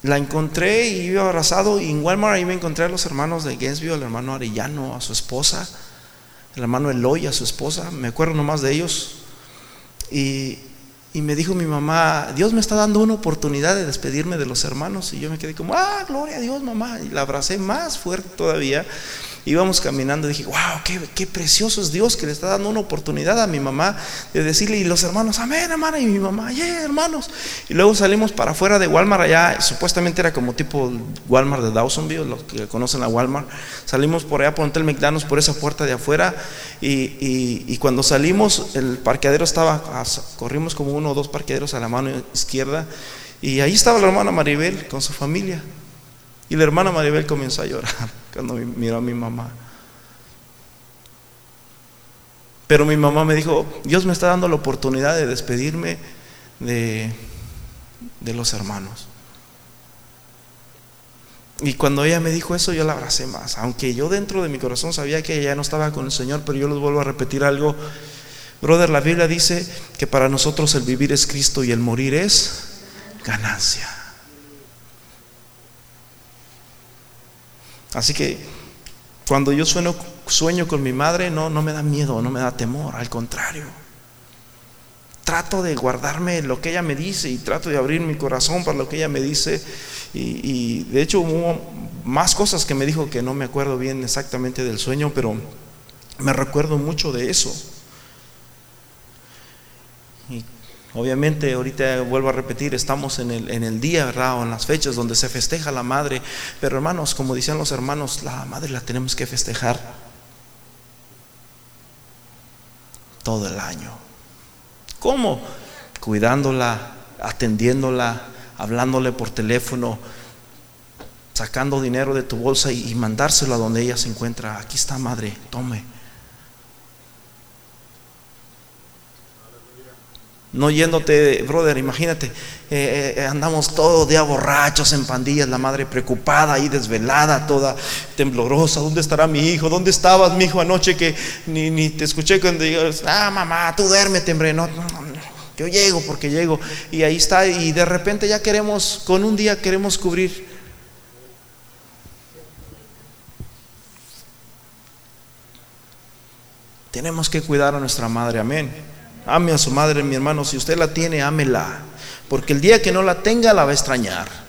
La encontré y iba abrazado y en Walmart ahí me encontré a los hermanos de Gainesville, el hermano Arellano, a su esposa, el hermano Eloy, a su esposa, me acuerdo nomás de ellos. Y, y me dijo mi mamá, Dios me está dando una oportunidad de despedirme de los hermanos. Y yo me quedé como, ah, gloria a Dios, mamá. Y la abracé más fuerte todavía íbamos caminando y dije, wow, qué, precioso es Dios que le está dando una oportunidad a mi mamá de decirle, y los hermanos, amén, hermana, y mi mamá, yeah, hermanos. Y luego salimos para afuera de Walmart, allá, supuestamente era como tipo Walmart de Dawsonville, los que conocen a Walmart. Salimos por allá por Hotel McDonald's, por esa puerta de afuera, y, cuando salimos, el parqueadero estaba, corrimos como uno o dos parqueaderos a la mano izquierda, y ahí estaba la hermana Maribel con su familia. Y la hermana Maribel comenzó a llorar cuando miró a mi mamá. Pero mi mamá me dijo, Dios me está dando la oportunidad de despedirme de, de los hermanos. Y cuando ella me dijo eso, yo la abracé más. Aunque yo dentro de mi corazón sabía que ella no estaba con el Señor, pero yo les vuelvo a repetir algo. Brother, la Biblia dice que para nosotros el vivir es Cristo y el morir es ganancia. Así que cuando yo sueño, con mi madre, no, no me da miedo, no me da temor, al contrario. Trato de guardarme lo que ella me dice y trato de abrir mi corazón para lo que ella me dice. Y, y de hecho hubo más cosas que me dijo que no me acuerdo bien exactamente del sueño, pero me recuerdo mucho de eso. Obviamente, ahorita vuelvo a repetir, estamos en el, día, ¿verdad? O en las fechas donde se festeja la madre. Pero hermanos, como decían los hermanos, la madre la tenemos que festejar todo el año. ¿Cómo? Cuidándola, atendiéndola, hablándole por teléfono, sacando dinero de tu bolsa y, y mandárselo a donde ella se encuentra. Aquí está, madre, tome. No yéndote, brother, imagínate, eh, eh, andamos todos día borrachos en pandillas, la madre preocupada y desvelada, toda temblorosa. ¿Dónde estará mi hijo? ¿Dónde estabas, mi hijo, anoche que ni, ni te escuché cuando digas, ah, mamá, tú duérmete, hombre, no, no, yo llego porque llego. Y ahí está, y de repente ya queremos, con un día queremos cubrir. Tenemos que cuidar a nuestra madre, amén. Ame a su madre, mi hermano. Si usted la tiene, ámela. Porque el día que no la tenga, la va a extrañar.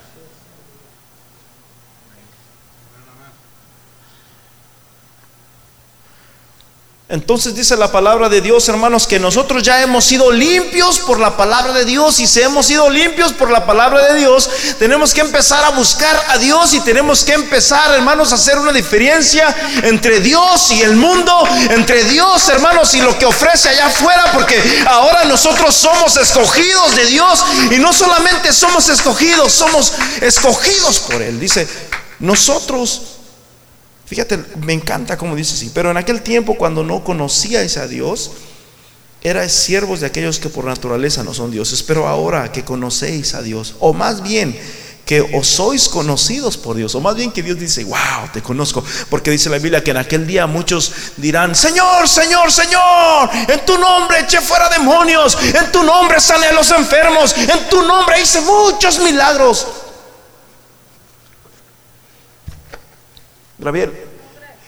Entonces dice la palabra de Dios, hermanos, que nosotros ya hemos sido limpios por la palabra de Dios. Y si hemos sido limpios por la palabra de Dios, tenemos que empezar a buscar a Dios y tenemos que empezar, hermanos, a hacer una diferencia entre Dios y el mundo, entre Dios, hermanos, y lo que ofrece allá afuera, porque ahora nosotros somos escogidos de Dios y no solamente somos escogidos, somos escogidos por Él. Dice, nosotros Fíjate, me encanta como dice así. Pero en aquel tiempo, cuando no conocíais a Dios, erais siervos de aquellos que por naturaleza no son dioses. Pero ahora que conocéis a Dios, o más bien que os sois conocidos por Dios, o más bien que Dios dice, wow, te conozco, porque dice la Biblia que en aquel día muchos dirán, Señor, Señor, Señor, en tu nombre eché fuera demonios, en tu nombre sané a los enfermos, en tu nombre hice muchos milagros. Gabriel,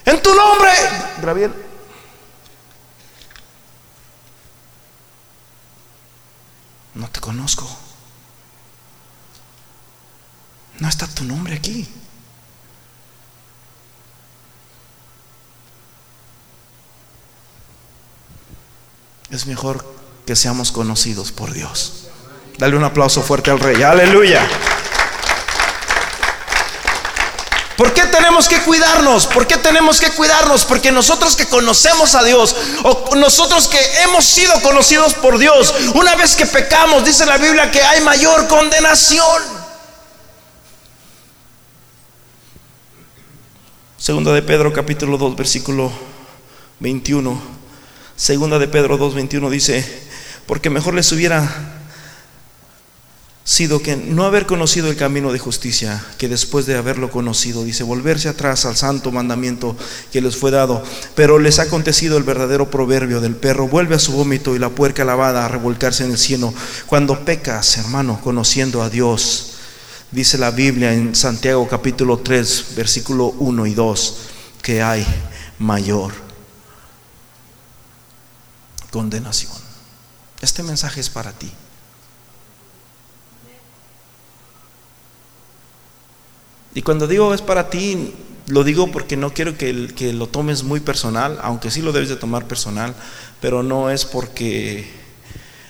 en tu nombre, Gabriel. No te conozco. No está tu nombre aquí. Es mejor que seamos conocidos por Dios. Dale un aplauso fuerte al rey. Aleluya. ¿Por qué tenemos que cuidarnos? ¿Por qué tenemos que cuidarnos? Porque nosotros que conocemos a Dios, o nosotros que hemos sido conocidos por Dios, una vez que pecamos, dice la Biblia que hay mayor condenación. Segunda de Pedro capítulo 2 versículo 21. Segunda de Pedro 2 21 dice, porque mejor les hubiera sido que no haber conocido el camino de justicia, que después de haberlo conocido, dice, volverse atrás al santo mandamiento que les fue dado. Pero les ha acontecido el verdadero proverbio del perro, vuelve a su vómito y la puerca lavada a revolcarse en el cielo. Cuando pecas, hermano, conociendo a Dios, dice la Biblia en Santiago capítulo 3, versículo 1 y 2, que hay mayor condenación. Este mensaje es para ti. Y cuando digo es para ti, lo digo porque no quiero que, lo tomes muy personal, aunque sí lo debes de tomar personal, pero no es porque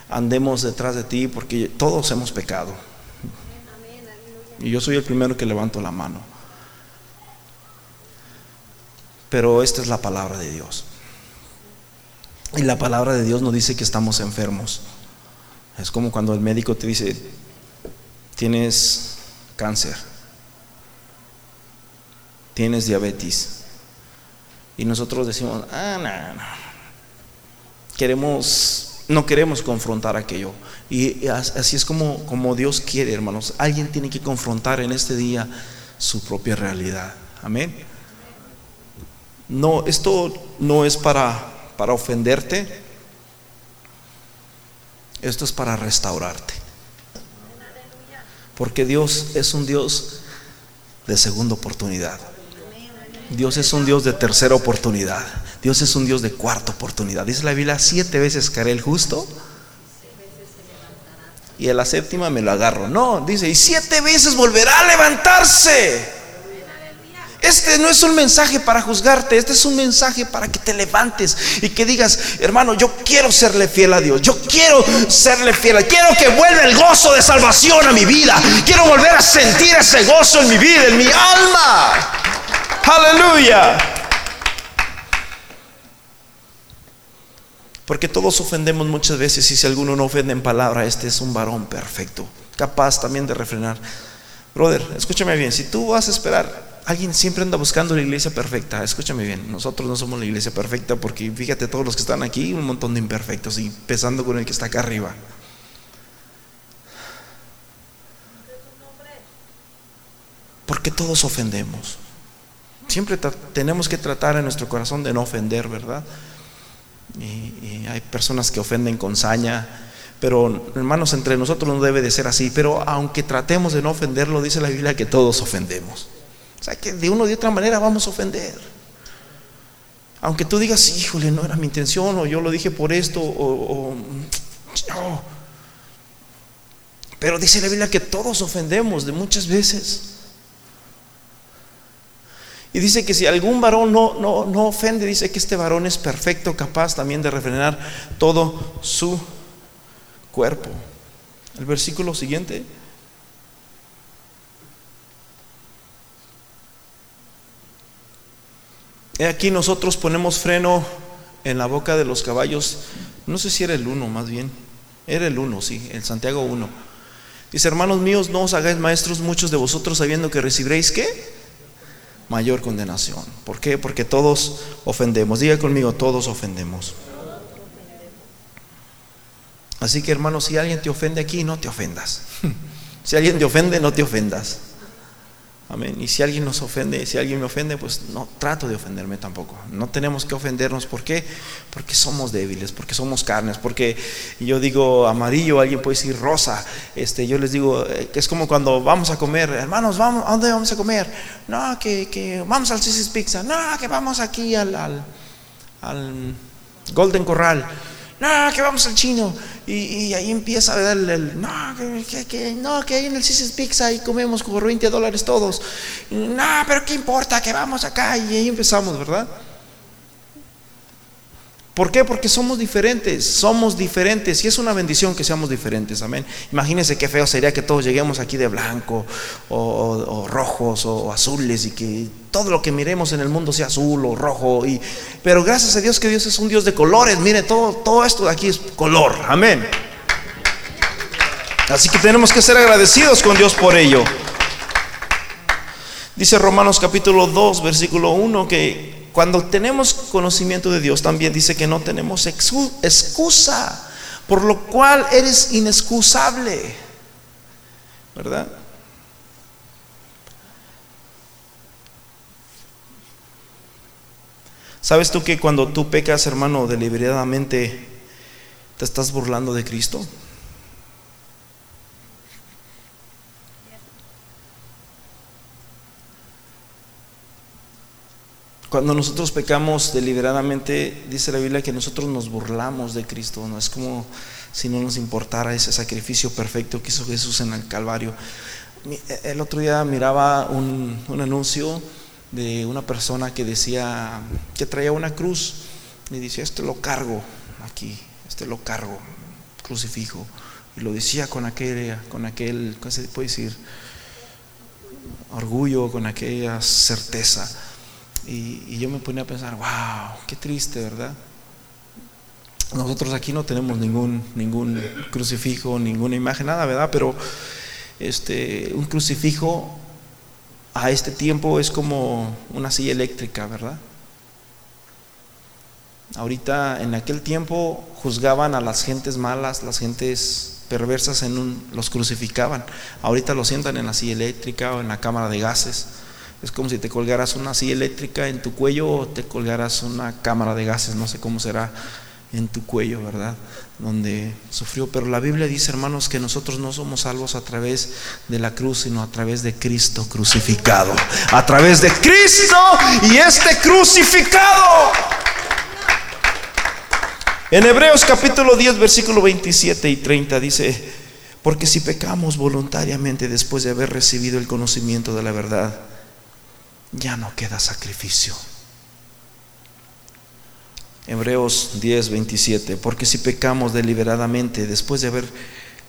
andemos detrás de ti, porque todos hemos pecado. Y yo soy el primero que levanto la mano. Pero esta es la palabra de Dios. Y la palabra de Dios no dice que estamos enfermos. Es como cuando el médico te dice, tienes cáncer tienes diabetes. Y nosotros decimos, ah, no, no. Queremos, no queremos confrontar aquello. Y así es como, como Dios quiere, hermanos. Alguien tiene que confrontar en este día su propia realidad. Amén. No, esto no es para, para ofenderte. Esto es para restaurarte. Porque Dios es un Dios de segunda oportunidad. Dios es un Dios de tercera oportunidad. Dios es un Dios de cuarta oportunidad. Dice la Biblia, siete veces caeré el justo. Y a la séptima me lo agarro. No, dice, y siete veces volverá a levantarse. Este no es un mensaje para juzgarte, este es un mensaje para que te levantes y que digas, hermano, yo quiero serle fiel a Dios, yo quiero serle fiel, quiero que vuelva el gozo de salvación a mi vida, quiero volver a sentir ese gozo en mi vida, en mi alma. Aleluya. Porque todos ofendemos muchas veces y si alguno no ofende en palabra, este es un varón perfecto, capaz también de refrenar Brother, escúchame bien, si tú vas a esperar, alguien siempre anda buscando la iglesia perfecta, escúchame bien, nosotros no somos la iglesia perfecta porque fíjate todos los que están aquí, un montón de imperfectos y empezando con el que está acá arriba. Porque todos ofendemos. Siempre tenemos que tratar en nuestro corazón de no ofender, ¿verdad? Y, hay personas que ofenden con saña, pero hermanos, entre nosotros no debe de ser así. Pero aunque tratemos de no ofenderlo, dice la Biblia que todos ofendemos. O sea que de una u otra manera vamos a ofender. Aunque tú digas, híjole, no era mi intención, o yo lo dije por esto, o, no. Pero dice la Biblia que todos ofendemos de muchas veces. Y dice que si algún varón no, no, no ofende, dice que este varón es perfecto, capaz también de refrenar todo su cuerpo. El versículo siguiente. He aquí nosotros ponemos freno en la boca de los caballos. No sé si era el uno, más bien. Era el uno, sí, el Santiago 1. Dice, hermanos míos, no os hagáis maestros muchos de vosotros sabiendo que recibiréis qué? Mayor condenación. ¿Por qué? Porque todos ofendemos. Diga conmigo, todos ofendemos. Así que hermano, si alguien te ofende aquí, no te ofendas. Si alguien te ofende, no te ofendas. Amén. Y si alguien nos ofende, si alguien me ofende, pues no trato de ofenderme tampoco. No tenemos que ofendernos. ¿Por qué? Porque somos débiles, porque somos carnes, porque yo digo amarillo, alguien puede decir rosa. Este, yo les digo, eh, es como cuando vamos a comer, hermanos, vamos, ¿a dónde vamos a comer? No, que, vamos al Cisis Pizza. No, que vamos aquí al Golden Corral no, que vamos al chino. Y, ahí empieza a ver el, no, que, que, no, que ahí en el Cisis Pizza y comemos por 20 dólares todos. No, pero ¿qué importa? Que vamos acá y ahí empezamos, ¿verdad? ¿Por qué? Porque somos diferentes, somos diferentes y es una bendición que seamos diferentes, amén. Imagínense qué feo sería que todos lleguemos aquí de blanco o, rojos o, azules y que todo lo que miremos en el mundo sea azul o rojo. Y, pero gracias a Dios que Dios es un Dios de colores, mire, todo, todo esto de aquí es color, amén. Así que tenemos que ser agradecidos con Dios por ello. Dice Romanos capítulo 2, versículo 1 que cuando tenemos conocimiento de Dios, también dice que no tenemos excusa, por lo cual eres inexcusable. ¿Verdad? ¿Sabes tú que cuando tú pecas, hermano, deliberadamente, te estás burlando de Cristo? Cuando nosotros pecamos deliberadamente, dice la Biblia que nosotros nos burlamos de Cristo, no es como si no nos importara ese sacrificio perfecto que hizo Jesús en el Calvario. El otro día miraba un, anuncio de una persona que decía que traía una cruz y decía, este lo cargo aquí, este lo cargo, crucifijo. Y lo decía con aquel, con aquel, ¿cómo se puede decir? Orgullo, con aquella certeza. Y, yo me ponía a pensar, wow, qué triste, ¿verdad? Nosotros aquí no tenemos ningún, ningún crucifijo, ninguna imagen, nada, ¿verdad? Pero este, un crucifijo a este tiempo es como una silla eléctrica, ¿verdad? Ahorita, en aquel tiempo, juzgaban a las gentes malas, las gentes perversas, en un, los crucificaban. Ahorita lo sientan en la silla eléctrica o en la cámara de gases. Es como si te colgaras una silla eléctrica en tu cuello o te colgaras una cámara de gases, no sé cómo será en tu cuello, ¿verdad? Donde sufrió. Pero la Biblia dice, hermanos, que nosotros no somos salvos a través de la cruz, sino a través de Cristo crucificado. A través de Cristo y este crucificado. En Hebreos capítulo 10, versículo 27 y 30 dice, porque si pecamos voluntariamente después de haber recibido el conocimiento de la verdad, ya no queda sacrificio. Hebreos 10, 27, porque si pecamos deliberadamente después de haber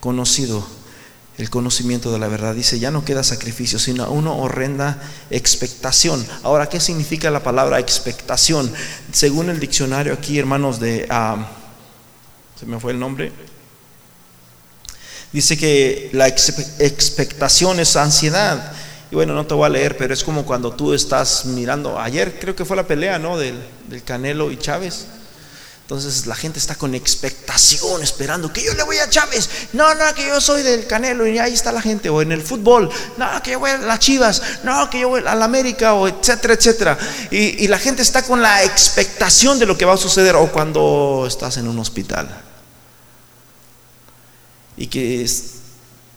conocido el conocimiento de la verdad, dice, ya no queda sacrificio, sino una horrenda expectación. Ahora, ¿qué significa la palabra expectación? Según el diccionario aquí, hermanos, de... Ah, ¿Se me fue el nombre? Dice que la expectación es ansiedad. Y bueno, no te voy a leer, pero es como cuando tú estás mirando, ayer creo que fue la pelea, ¿no? Del, del Canelo y Chávez. Entonces la gente está con expectación, esperando que yo le voy a Chávez. No, no, que yo soy del Canelo y ahí está la gente. O en el fútbol, no, que yo voy a las Chivas. No, que yo voy a la América, o etcétera, etcétera. Y, y la gente está con la expectación de lo que va a suceder. O cuando estás en un hospital y que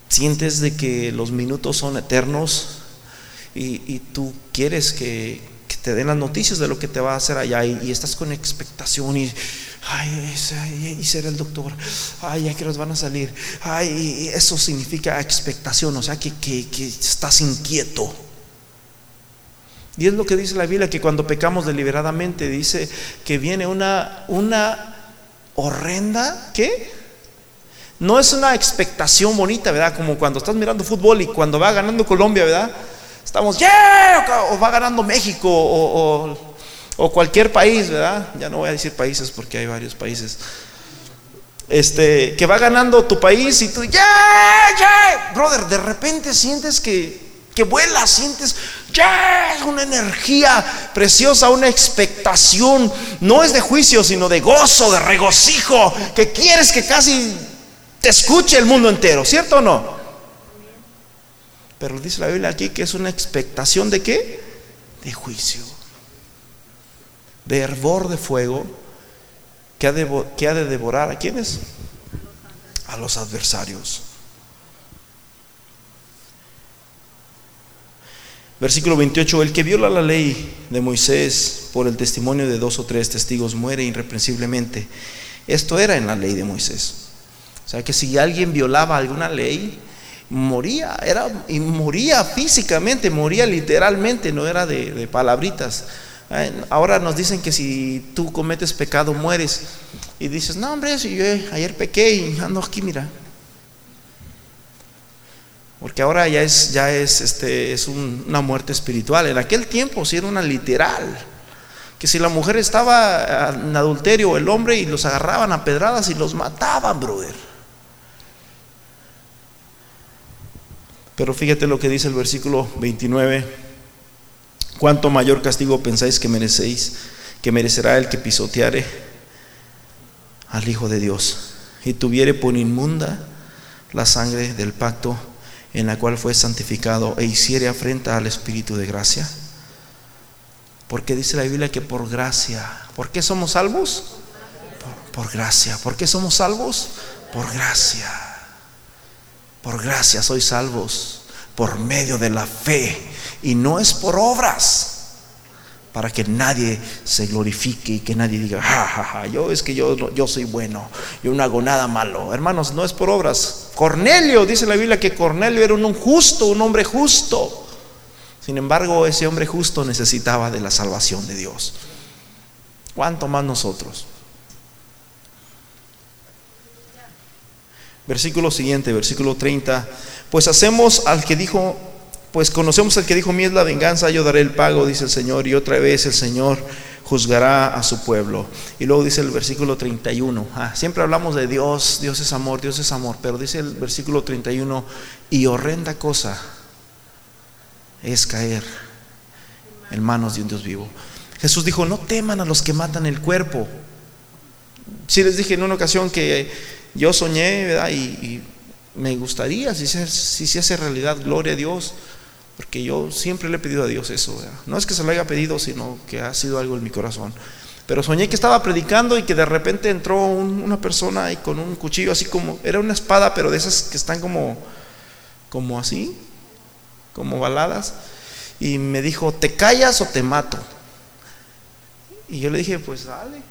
sientes de que los minutos son eternos y, tú quieres que, te den las noticias de lo que te va a hacer allá y, estás con expectación y ay, y será el doctor, ay, ya que los van a salir, ay, eso significa expectación, o sea que, que estás inquieto. Y es lo que dice la Biblia, que cuando pecamos deliberadamente, dice que viene una, una horrenda, ¿qué? No es una expectación bonita, ¿verdad? Como cuando estás mirando fútbol y cuando va ganando Colombia, ¿verdad? Estamos, ¡yeah! O va ganando México o, cualquier país, ¿verdad? Ya no voy a decir países porque hay varios países. Este, que va ganando tu país y tú, ¡yeah! ¡yeah! Brother, de repente sientes que, que vuelas, sientes, ¡yeah! Una energía preciosa, una expectación. No es de juicio, sino de gozo, de regocijo, que quieres que casi te escuche el mundo entero, ¿cierto o no? Pero dice la Biblia aquí que es una expectación de qué? De juicio, de hervor de fuego que ha de, que ha de devorar a quienes? A los adversarios. Versículo 28, el que viola la ley de Moisés por el testimonio de dos o tres testigos muere irreprensiblemente. Esto era en la ley de Moisés. O sea que si alguien violaba alguna ley, moría, era, y moría físicamente, moría literalmente, no era de, palabritas. Ahora nos dicen que si tú cometes pecado mueres y dices, no hombre, si yo ayer pequé y ando aquí, mira. Porque ahora ya es, ya es, este, es una muerte espiritual. En aquel tiempo sí era una literal. Que si la mujer estaba en adulterio, el hombre, y los agarraban a pedradas y los mataban, brother. Pero fíjate lo que dice el versículo 29. ¿Cuánto mayor castigo pensáis que merecéis, que merecerá el que pisoteare al Hijo de Dios y tuviere por inmunda la sangre del pacto en la cual fue santificado e hiciere afrenta al Espíritu de gracia? Porque dice la Biblia que por gracia. ¿Por qué somos salvos? Por, por gracia. ¿Por qué somos salvos? Por gracia. Por gracia sois salvos por medio de la fe y no es por obras para que nadie se glorifique y que nadie diga, ja, ja, ja, yo es que yo, yo soy bueno, yo no hago nada malo. Hermanos, no es por obras. Cornelio, dice la Biblia que Cornelio era un justo, un hombre justo. Sin embargo, ese hombre justo necesitaba de la salvación de Dios. ¿Cuánto más nosotros? Versículo siguiente, versículo 30. Pues hacemos al que dijo, pues conocemos al que dijo, mi es la venganza, yo daré el pago, dice el Señor, y otra vez el Señor juzgará a su pueblo. Y luego dice el versículo 31, ah, siempre hablamos de Dios, Dios es amor, Dios es amor, pero dice el versículo 31, y horrenda cosa es caer en manos de un Dios vivo. Jesús dijo, no teman a los que matan el cuerpo. Si les dije en una ocasión que yo soñé, ¿verdad? Y, me gustaría, si se, si se hace realidad, gloria a Dios, porque yo siempre le he pedido a Dios eso. No es que se lo haya pedido, sino que ha sido algo en mi corazón. Pero soñé que estaba predicando y que de repente entró una persona y con un cuchillo así como, era una espada, pero de esas que están como, como así, como baladas, y me dijo, ¿te callas o te mato? Y yo le dije, pues dale.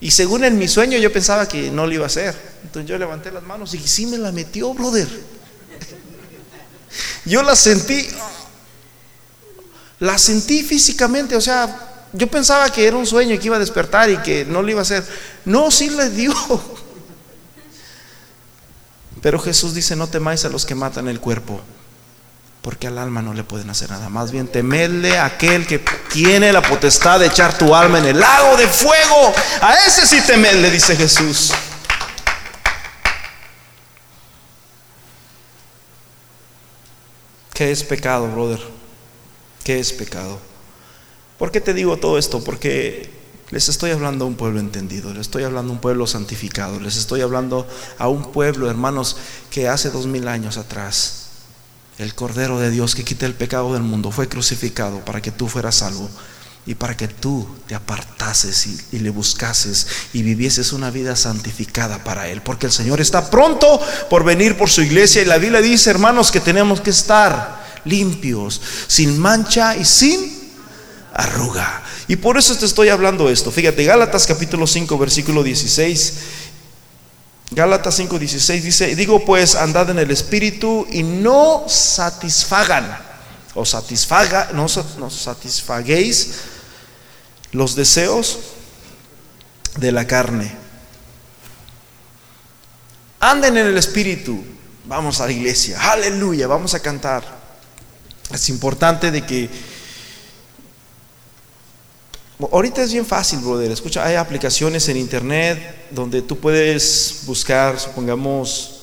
Y según en mi sueño yo pensaba que no lo iba a hacer. Entonces yo levanté las manos y sí me la metió, brother. Yo la sentí, la sentí físicamente, o sea, yo pensaba que era un sueño y que iba a despertar y que no lo iba a hacer. No, sí le dio. Pero Jesús dice, no temáis a los que matan el cuerpo, porque al alma no le pueden hacer nada. Más bien temerle a aquel que tiene la potestad de echar tu alma en el lago de fuego. A ese sí temerle, dice Jesús. ¿Qué es pecado, brother? ¿Qué es pecado? ¿Por qué te digo todo esto? Porque les estoy hablando a un pueblo entendido, les estoy hablando a un pueblo santificado, les estoy hablando a un pueblo, hermanos, que hace dos mil años atrás el Cordero de Dios que quita el pecado del mundo fue crucificado para que tú fueras salvo y para que tú te apartases y, le buscases y vivieses una vida santificada para Él. Porque el Señor está pronto por venir por su iglesia y la Biblia dice, hermanos, que tenemos que estar limpios, sin mancha y sin arruga. Y por eso te estoy hablando esto. Fíjate, Gálatas capítulo 5, versículo 16. Gálatas 5, 16 dice, digo pues, andad en el Espíritu y no satisfagan, o satisfaga, no, no satisfaguéis los deseos de la carne. Anden en el Espíritu. Vamos a la iglesia. Aleluya. Vamos a cantar. Es importante de que... Ahorita es bien fácil, brother. Escucha, hay aplicaciones en internet donde tú puedes buscar, supongamos,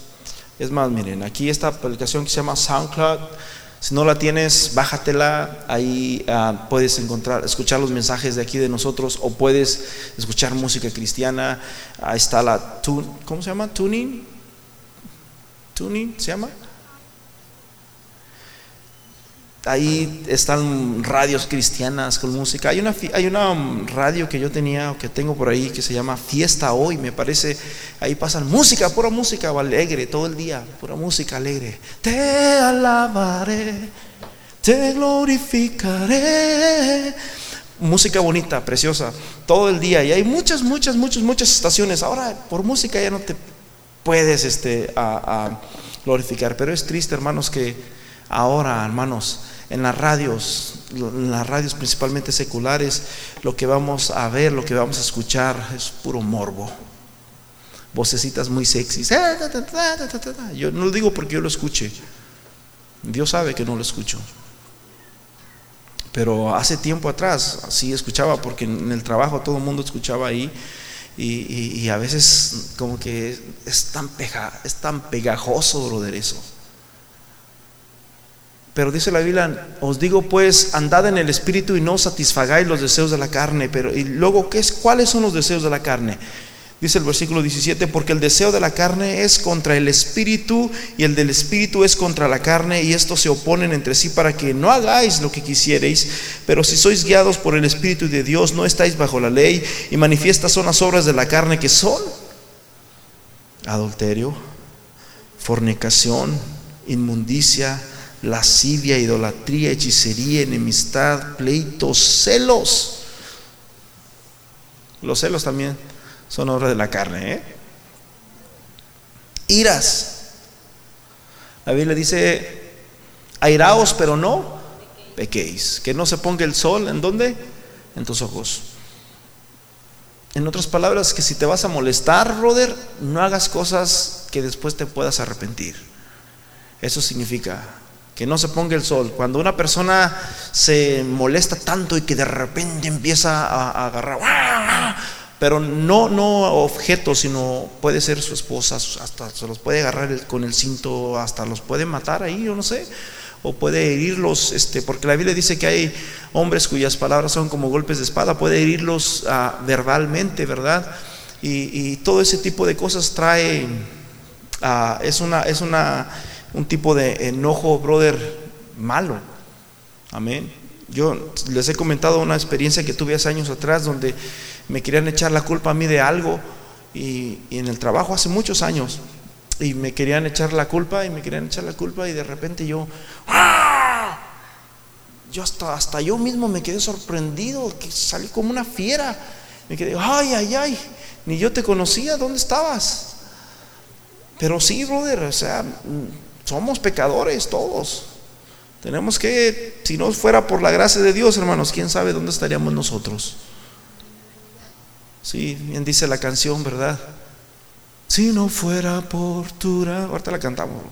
es más, miren, aquí esta aplicación que se llama SoundCloud si no la tienes, bájatela, ahí ah, puedes encontrar, escuchar los mensajes de aquí de nosotros o puedes escuchar música cristiana. Ahí está la, ¿cómo se llama? Tuning. Tuning, ¿se llama? Ahí están radios cristianas con música. Hay una, um, radio que yo tenía, que tengo por ahí, que se llama Fiesta Hoy, me parece. Ahí pasan música, pura música alegre, todo el día, pura música alegre. Te alabaré, te glorificaré. Música bonita, preciosa, todo el día. Y hay muchas, muchas, muchas, muchas estaciones. Ahora, por música ya no te puedes este, glorificar. Pero es triste, hermanos, que ahora, hermanos, en las radios, en las radios principalmente seculares, lo que vamos a ver, lo que vamos a escuchar es puro morbo. Vocecitas muy sexys. Yo no lo digo porque yo lo escuche. Dios sabe que no lo escucho. Pero hace tiempo atrás sí escuchaba porque en el trabajo todo el mundo escuchaba ahí y, a veces como que es tan, pega, es tan pegajoso, eso. Pero dice la Biblia, os digo pues, andad en el espíritu y no satisfagáis los deseos de la carne. Pero y luego, ¿qué es, ¿cuáles son los deseos de la carne? Dice el versículo 17, porque el deseo de la carne es contra el espíritu y el del espíritu es contra la carne y estos se oponen entre sí para que no hagáis lo que quisierais. Pero si sois guiados por el espíritu de Dios, no estáis bajo la ley y manifiestas son las obras de la carne que son adulterio, fornicación, inmundicia lascivia, idolatría, hechicería, enemistad, pleitos, celos. Los celos también son obras de la carne. ¿eh? Iras. La Biblia dice, airaos, pero no pequéis. Que no se ponga el sol, ¿en dónde? En tus ojos. En otras palabras, que si te vas a molestar, brother, no hagas cosas que después te puedas arrepentir. Eso significa que no se ponga el sol. Cuando una persona se molesta tanto y que de repente empieza a, agarrar, pero no, no objetos, sino puede ser su esposa, hasta se los puede agarrar con el cinto, hasta los puede matar ahí, yo no sé, o puede herirlos, este, porque la Biblia dice que hay hombres cuyas palabras son como golpes de espada, puede herirlos ah, verbalmente, ¿verdad? Y, todo ese tipo de cosas trae, ah, es una, es una un tipo de enojo, brother, malo. Amén. Yo les he comentado una experiencia que tuve hace años atrás donde me querían echar la culpa a mí de algo y, en el trabajo hace muchos años y me querían echar la culpa y me querían echar la culpa y de repente yo, ¡ah! yo hasta, hasta yo mismo me quedé sorprendido, que salí como una fiera, me quedé, ay, ay, ay, ni yo te conocía, ¿dónde estabas? Pero sí, brother, o sea, somos pecadores todos. Tenemos que, si no fuera por la gracia de Dios, hermanos, quién sabe dónde estaríamos nosotros. Sí, bien dice la canción, ¿verdad? Si no fuera por tu ahorita la cantamos.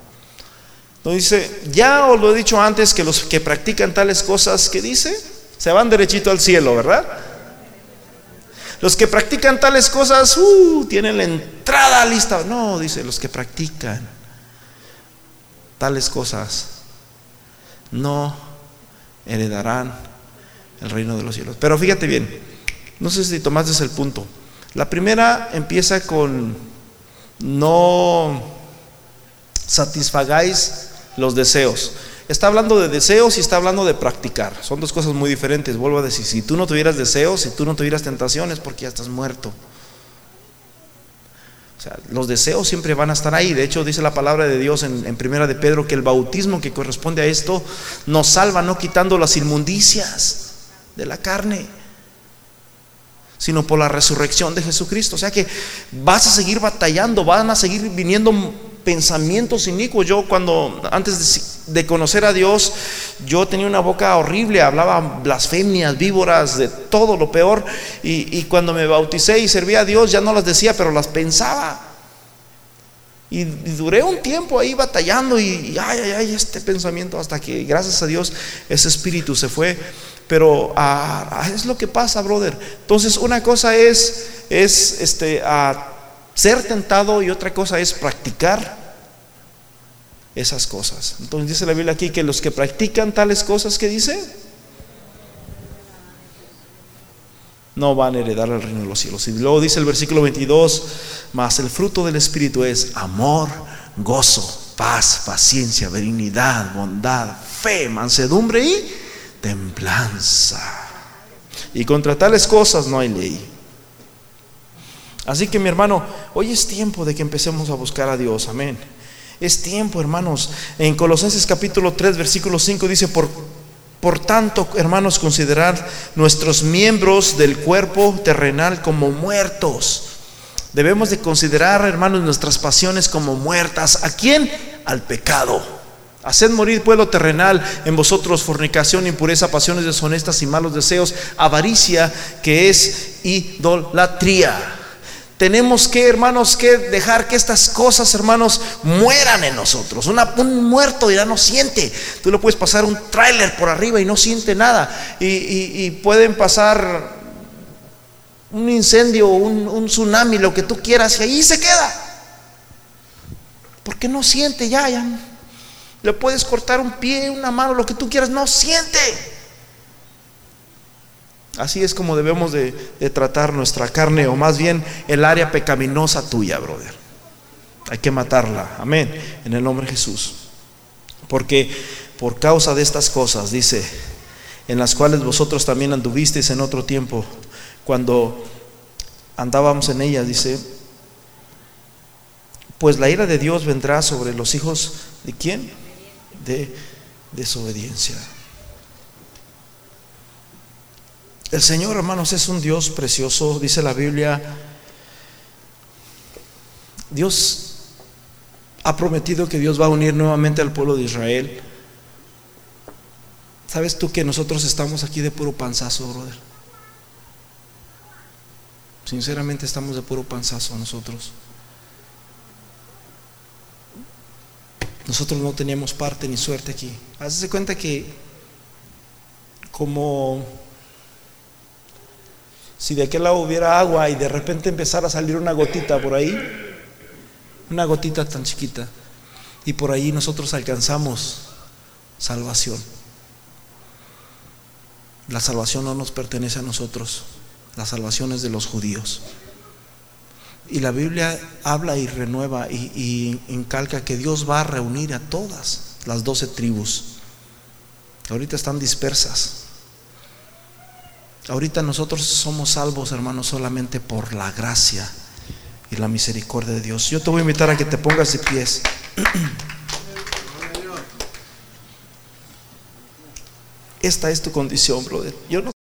No dice, ya os lo he dicho antes que los que practican tales cosas, ¿qué dice? Se van derechito al cielo, ¿verdad? Los que practican tales cosas, uh, tienen la entrada lista. No, dice, los que practican tales cosas no heredarán el reino de los cielos. Pero fíjate bien, no sé si tomaste el punto. La primera empieza con no satisfagáis los deseos. Está hablando de deseos y está hablando de practicar. Son dos cosas muy diferentes. Vuelvo a decir, si tú no tuvieras deseos, si tú no tuvieras tentaciones, porque ya estás muerto. O sea, los deseos siempre van a estar ahí. De hecho, dice la palabra de Dios en, en, Primera de Pedro que el bautismo que corresponde a esto nos salva no quitando las inmundicias de la carne, sino por la resurrección de Jesucristo. O sea que vas a seguir batallando, van a seguir viniendo pensamientos inicuos. Yo cuando, antes de, conocer a Dios, yo tenía una boca horrible, hablaba blasfemias, víboras, de todo lo peor. Y, cuando me bauticé y servía a Dios, ya no las decía, pero las pensaba. Y, duré un tiempo ahí batallando y, ay, ay, ay, este pensamiento hasta que gracias a Dios ese espíritu se fue. Pero ah, ah, es lo que pasa, brother. Entonces una cosa es, es este, a ser tentado y otra cosa es practicar esas cosas. Entonces dice la Biblia aquí que los que practican tales cosas que dice, no van a heredar el reino de los cielos. Y luego dice el versículo 22, más el fruto del Espíritu es amor, gozo, paz, paciencia, benignidad, bondad, fe, mansedumbre y templanza. Y contra tales cosas no hay ley. Así que mi hermano, hoy es tiempo de que empecemos a buscar a Dios, amén. Es tiempo, hermanos. En Colosenses capítulo 3, versículo 5 dice, por, por tanto, hermanos, considerar nuestros miembros del cuerpo terrenal como muertos. Debemos de considerar, hermanos, nuestras pasiones como muertas. ¿A quién? Al pecado. Haced morir pueblo terrenal en vosotros fornicación, impureza, pasiones deshonestas y malos deseos, avaricia, que es idolatría. Tenemos que, hermanos, que dejar que estas cosas, hermanos, mueran en nosotros. un muerto ya no siente. Tú le puedes pasar un tráiler por arriba y no siente nada. Y, pueden pasar un incendio, un, un, tsunami, lo que tú quieras, y ahí se queda. Porque no siente ya, ya. Le puedes cortar un pie, una mano, lo que tú quieras, no siente. Así es como debemos de, tratar nuestra carne, o más bien el área pecaminosa tuya, brother. Hay que matarla, amén, en el nombre de Jesús. Porque por causa de estas cosas, dice, en las cuales vosotros también anduvisteis en otro tiempo, cuando andábamos en ellas, dice, pues la ira de Dios vendrá sobre los hijos de quién? De desobediencia. El Señor, hermanos, es un Dios precioso, dice la Biblia. Dios ha prometido que Dios va a unir nuevamente al pueblo de Israel. ¿Sabes tú que nosotros estamos aquí de puro panzazo, brother? Sinceramente estamos de puro panzazo nosotros. Nosotros no teníamos parte ni suerte aquí. Hazte cuenta que como si de aquel lado hubiera agua y de repente empezara a salir una gotita por ahí, una gotita tan chiquita, y por ahí nosotros alcanzamos salvación. La salvación no nos pertenece a nosotros, la salvación es de los judíos. Y la Biblia habla y renueva y, y que Dios va a reunir a todas las doce tribus. Ahorita están dispersas, Ahorita nosotros somos salvos, hermanos, solamente por la gracia y la misericordia de Dios. Yo te voy a invitar a que te pongas de pies. Esta es tu condición, brother. Yo no